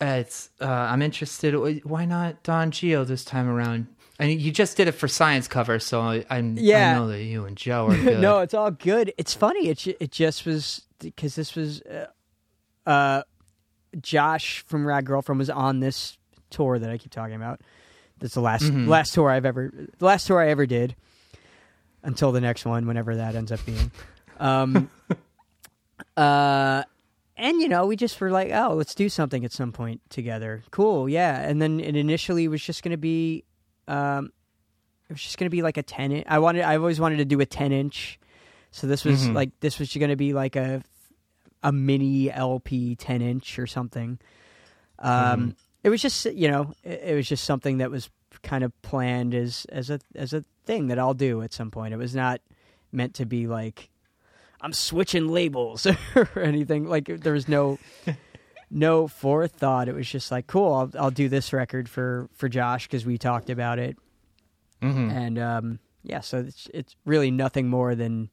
it's uh, I'm interested. Why not Don Gio this time around? I mean, you just did it for Science cover, so I, I'm, Yeah. I know that you and Joe are [laughs] good. no, it's all good. It's funny. It it just was because this was uh, uh, Josh from Rad Girlfriend was on this tour that I keep talking about. That's the last Mhm. last tour I've ever the last tour I ever did until the next one, whenever that ends up being. Um, [laughs] uh, and you know, we just were like, oh, let's do something at some point together. Cool, yeah. And then it initially was just going to be, um, it was just going to be like a ten. In- I wanted, I always wanted to do a ten inch. So this was Mhm. like this was going to be like a a mini LP ten inch or something. Um, Mhm. it was just you know, it, it was just something that was kind of planned as as a as a thing that I'll do at some point. It was not meant to be like I'm switching labels [laughs] or anything. Like there was no no forethought. It was just like cool. I'll I'll do this record for for Josh because we talked about it, Mhm. and um, yeah. So it's it's really nothing more than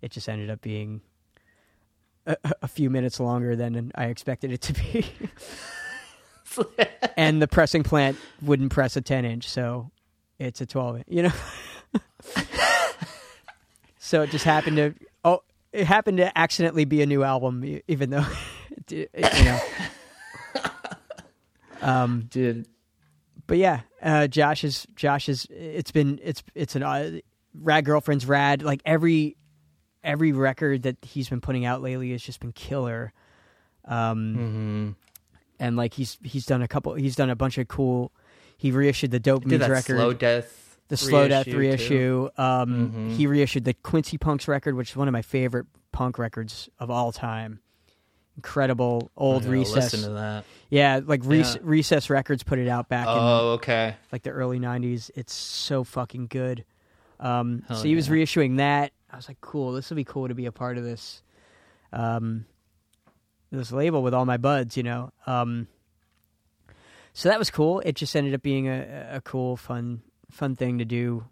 it just ended up being a, a few minutes longer than I expected it to be. [laughs] and the pressing plant wouldn't press a 10 inch, so it's a 12 inch, you know? [laughs] so it just happened to, it happened to accidentally be a new album, even though, [laughs] you know. [laughs] Um, Dude, but yeah, uh, Josh is Josh is. It's been it's it's an uh, rad girlfriend's rad. Like every every record that he's been putting out lately has just been killer. Um, Mhm. and like he's he's done a couple. He's done a bunch of cool. He reissued the Dopamines record, slow death, the Slow Death too. reissue. Um, Mhm. He reissued the Quincy Punx record, which is one of my favorite punk records of all time. Incredible old Recess. Listen to that. Yeah, like Rec- Yeah. Recess Records put it out back in Oh, okay. like the early 90s it's so fucking good um so he was reissuing that i was like cool this will be cool to be a part of this um this label with all my buds you know um so that was cool it just ended up being a, a cool fun fun thing to do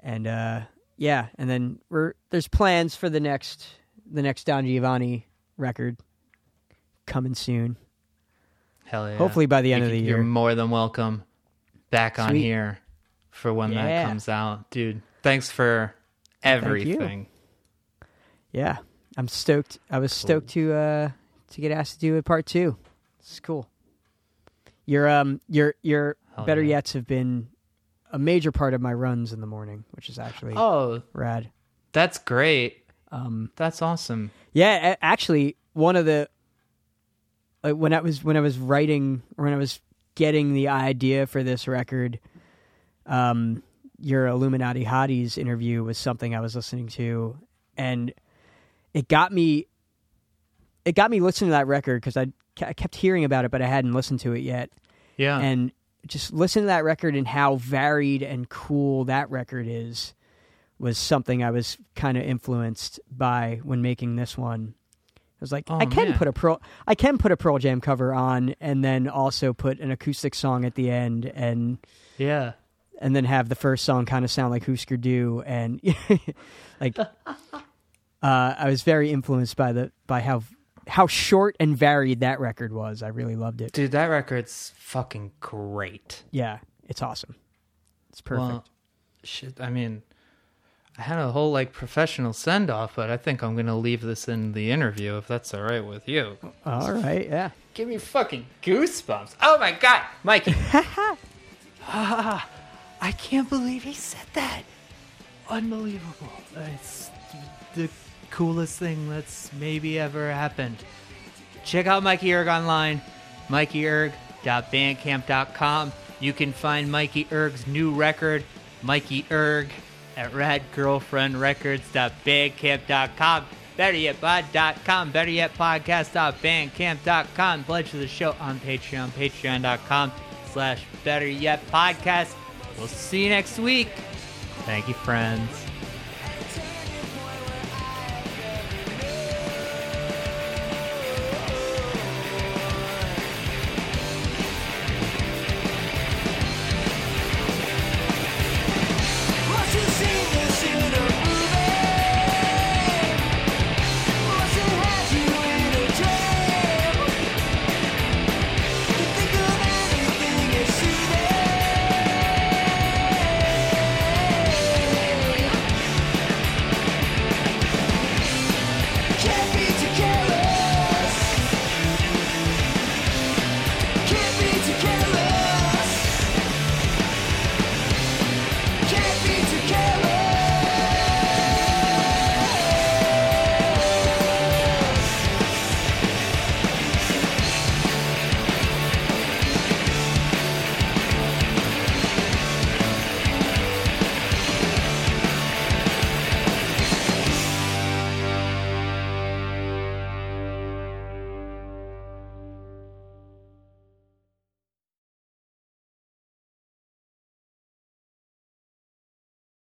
and uh yeah and then we're there's plans for the next the next don giovanni record coming soon Hell yeah. Hopefully by the end You of the year. You're more than welcome back on here for when that comes out. Dude, thanks for everything. Yeah, I'm stoked. I was stoked to uh to get asked to do a part two. It's cool. Your um your your Hell better yeah. yets have been a major part of my runs in the morning, which is actually Oh, rad. that's great. Um, That's awesome. yeah, actually, one of the like when I was when I was writing when I was getting the idea for this record, um, your Illuminati Hotties interview was something I was listening to, and it got me. It got me listening to that record because I, I kept hearing about it, but I hadn't listened to it yet. Yeah. And just listen to that record and how varied and cool that record is was something I was kind of influenced by when making this one. I was like, Oh, I can man. put a Pearl, I can put a Pearl Jam cover on, and then also put an acoustic song at the end, and yeah. and then have the first song kind of sound like Husker Du, and [laughs] like, [laughs] uh, I was very influenced by the by how how short and varied that record was. I really loved it. Dude, that record's fucking great. Yeah, it's awesome. It's perfect. Well, shit, I mean, I had a whole like professional send off, but I think I'm gonna leave this in the interview if that's all right with you. All right, yeah. Give me fucking goosebumps. Oh my god, Mikey. [laughs] ah, [laughs] I can't believe he said that. Unbelievable. It's the coolest thing that's maybe ever happened. Check out Mikey Erg online, mikeyerg.bandcamp.com. You can find Mikey Erg's new record, Mikey Erg, at radgirlfriendrecords.bandcamp.com. BetterYetPod.com, BetterYetPodcast.bandcamp.com. Pledge to the show on Patreon, patreon.com slash BetterYetPodcast. We'll see you next week. Thank you, friends.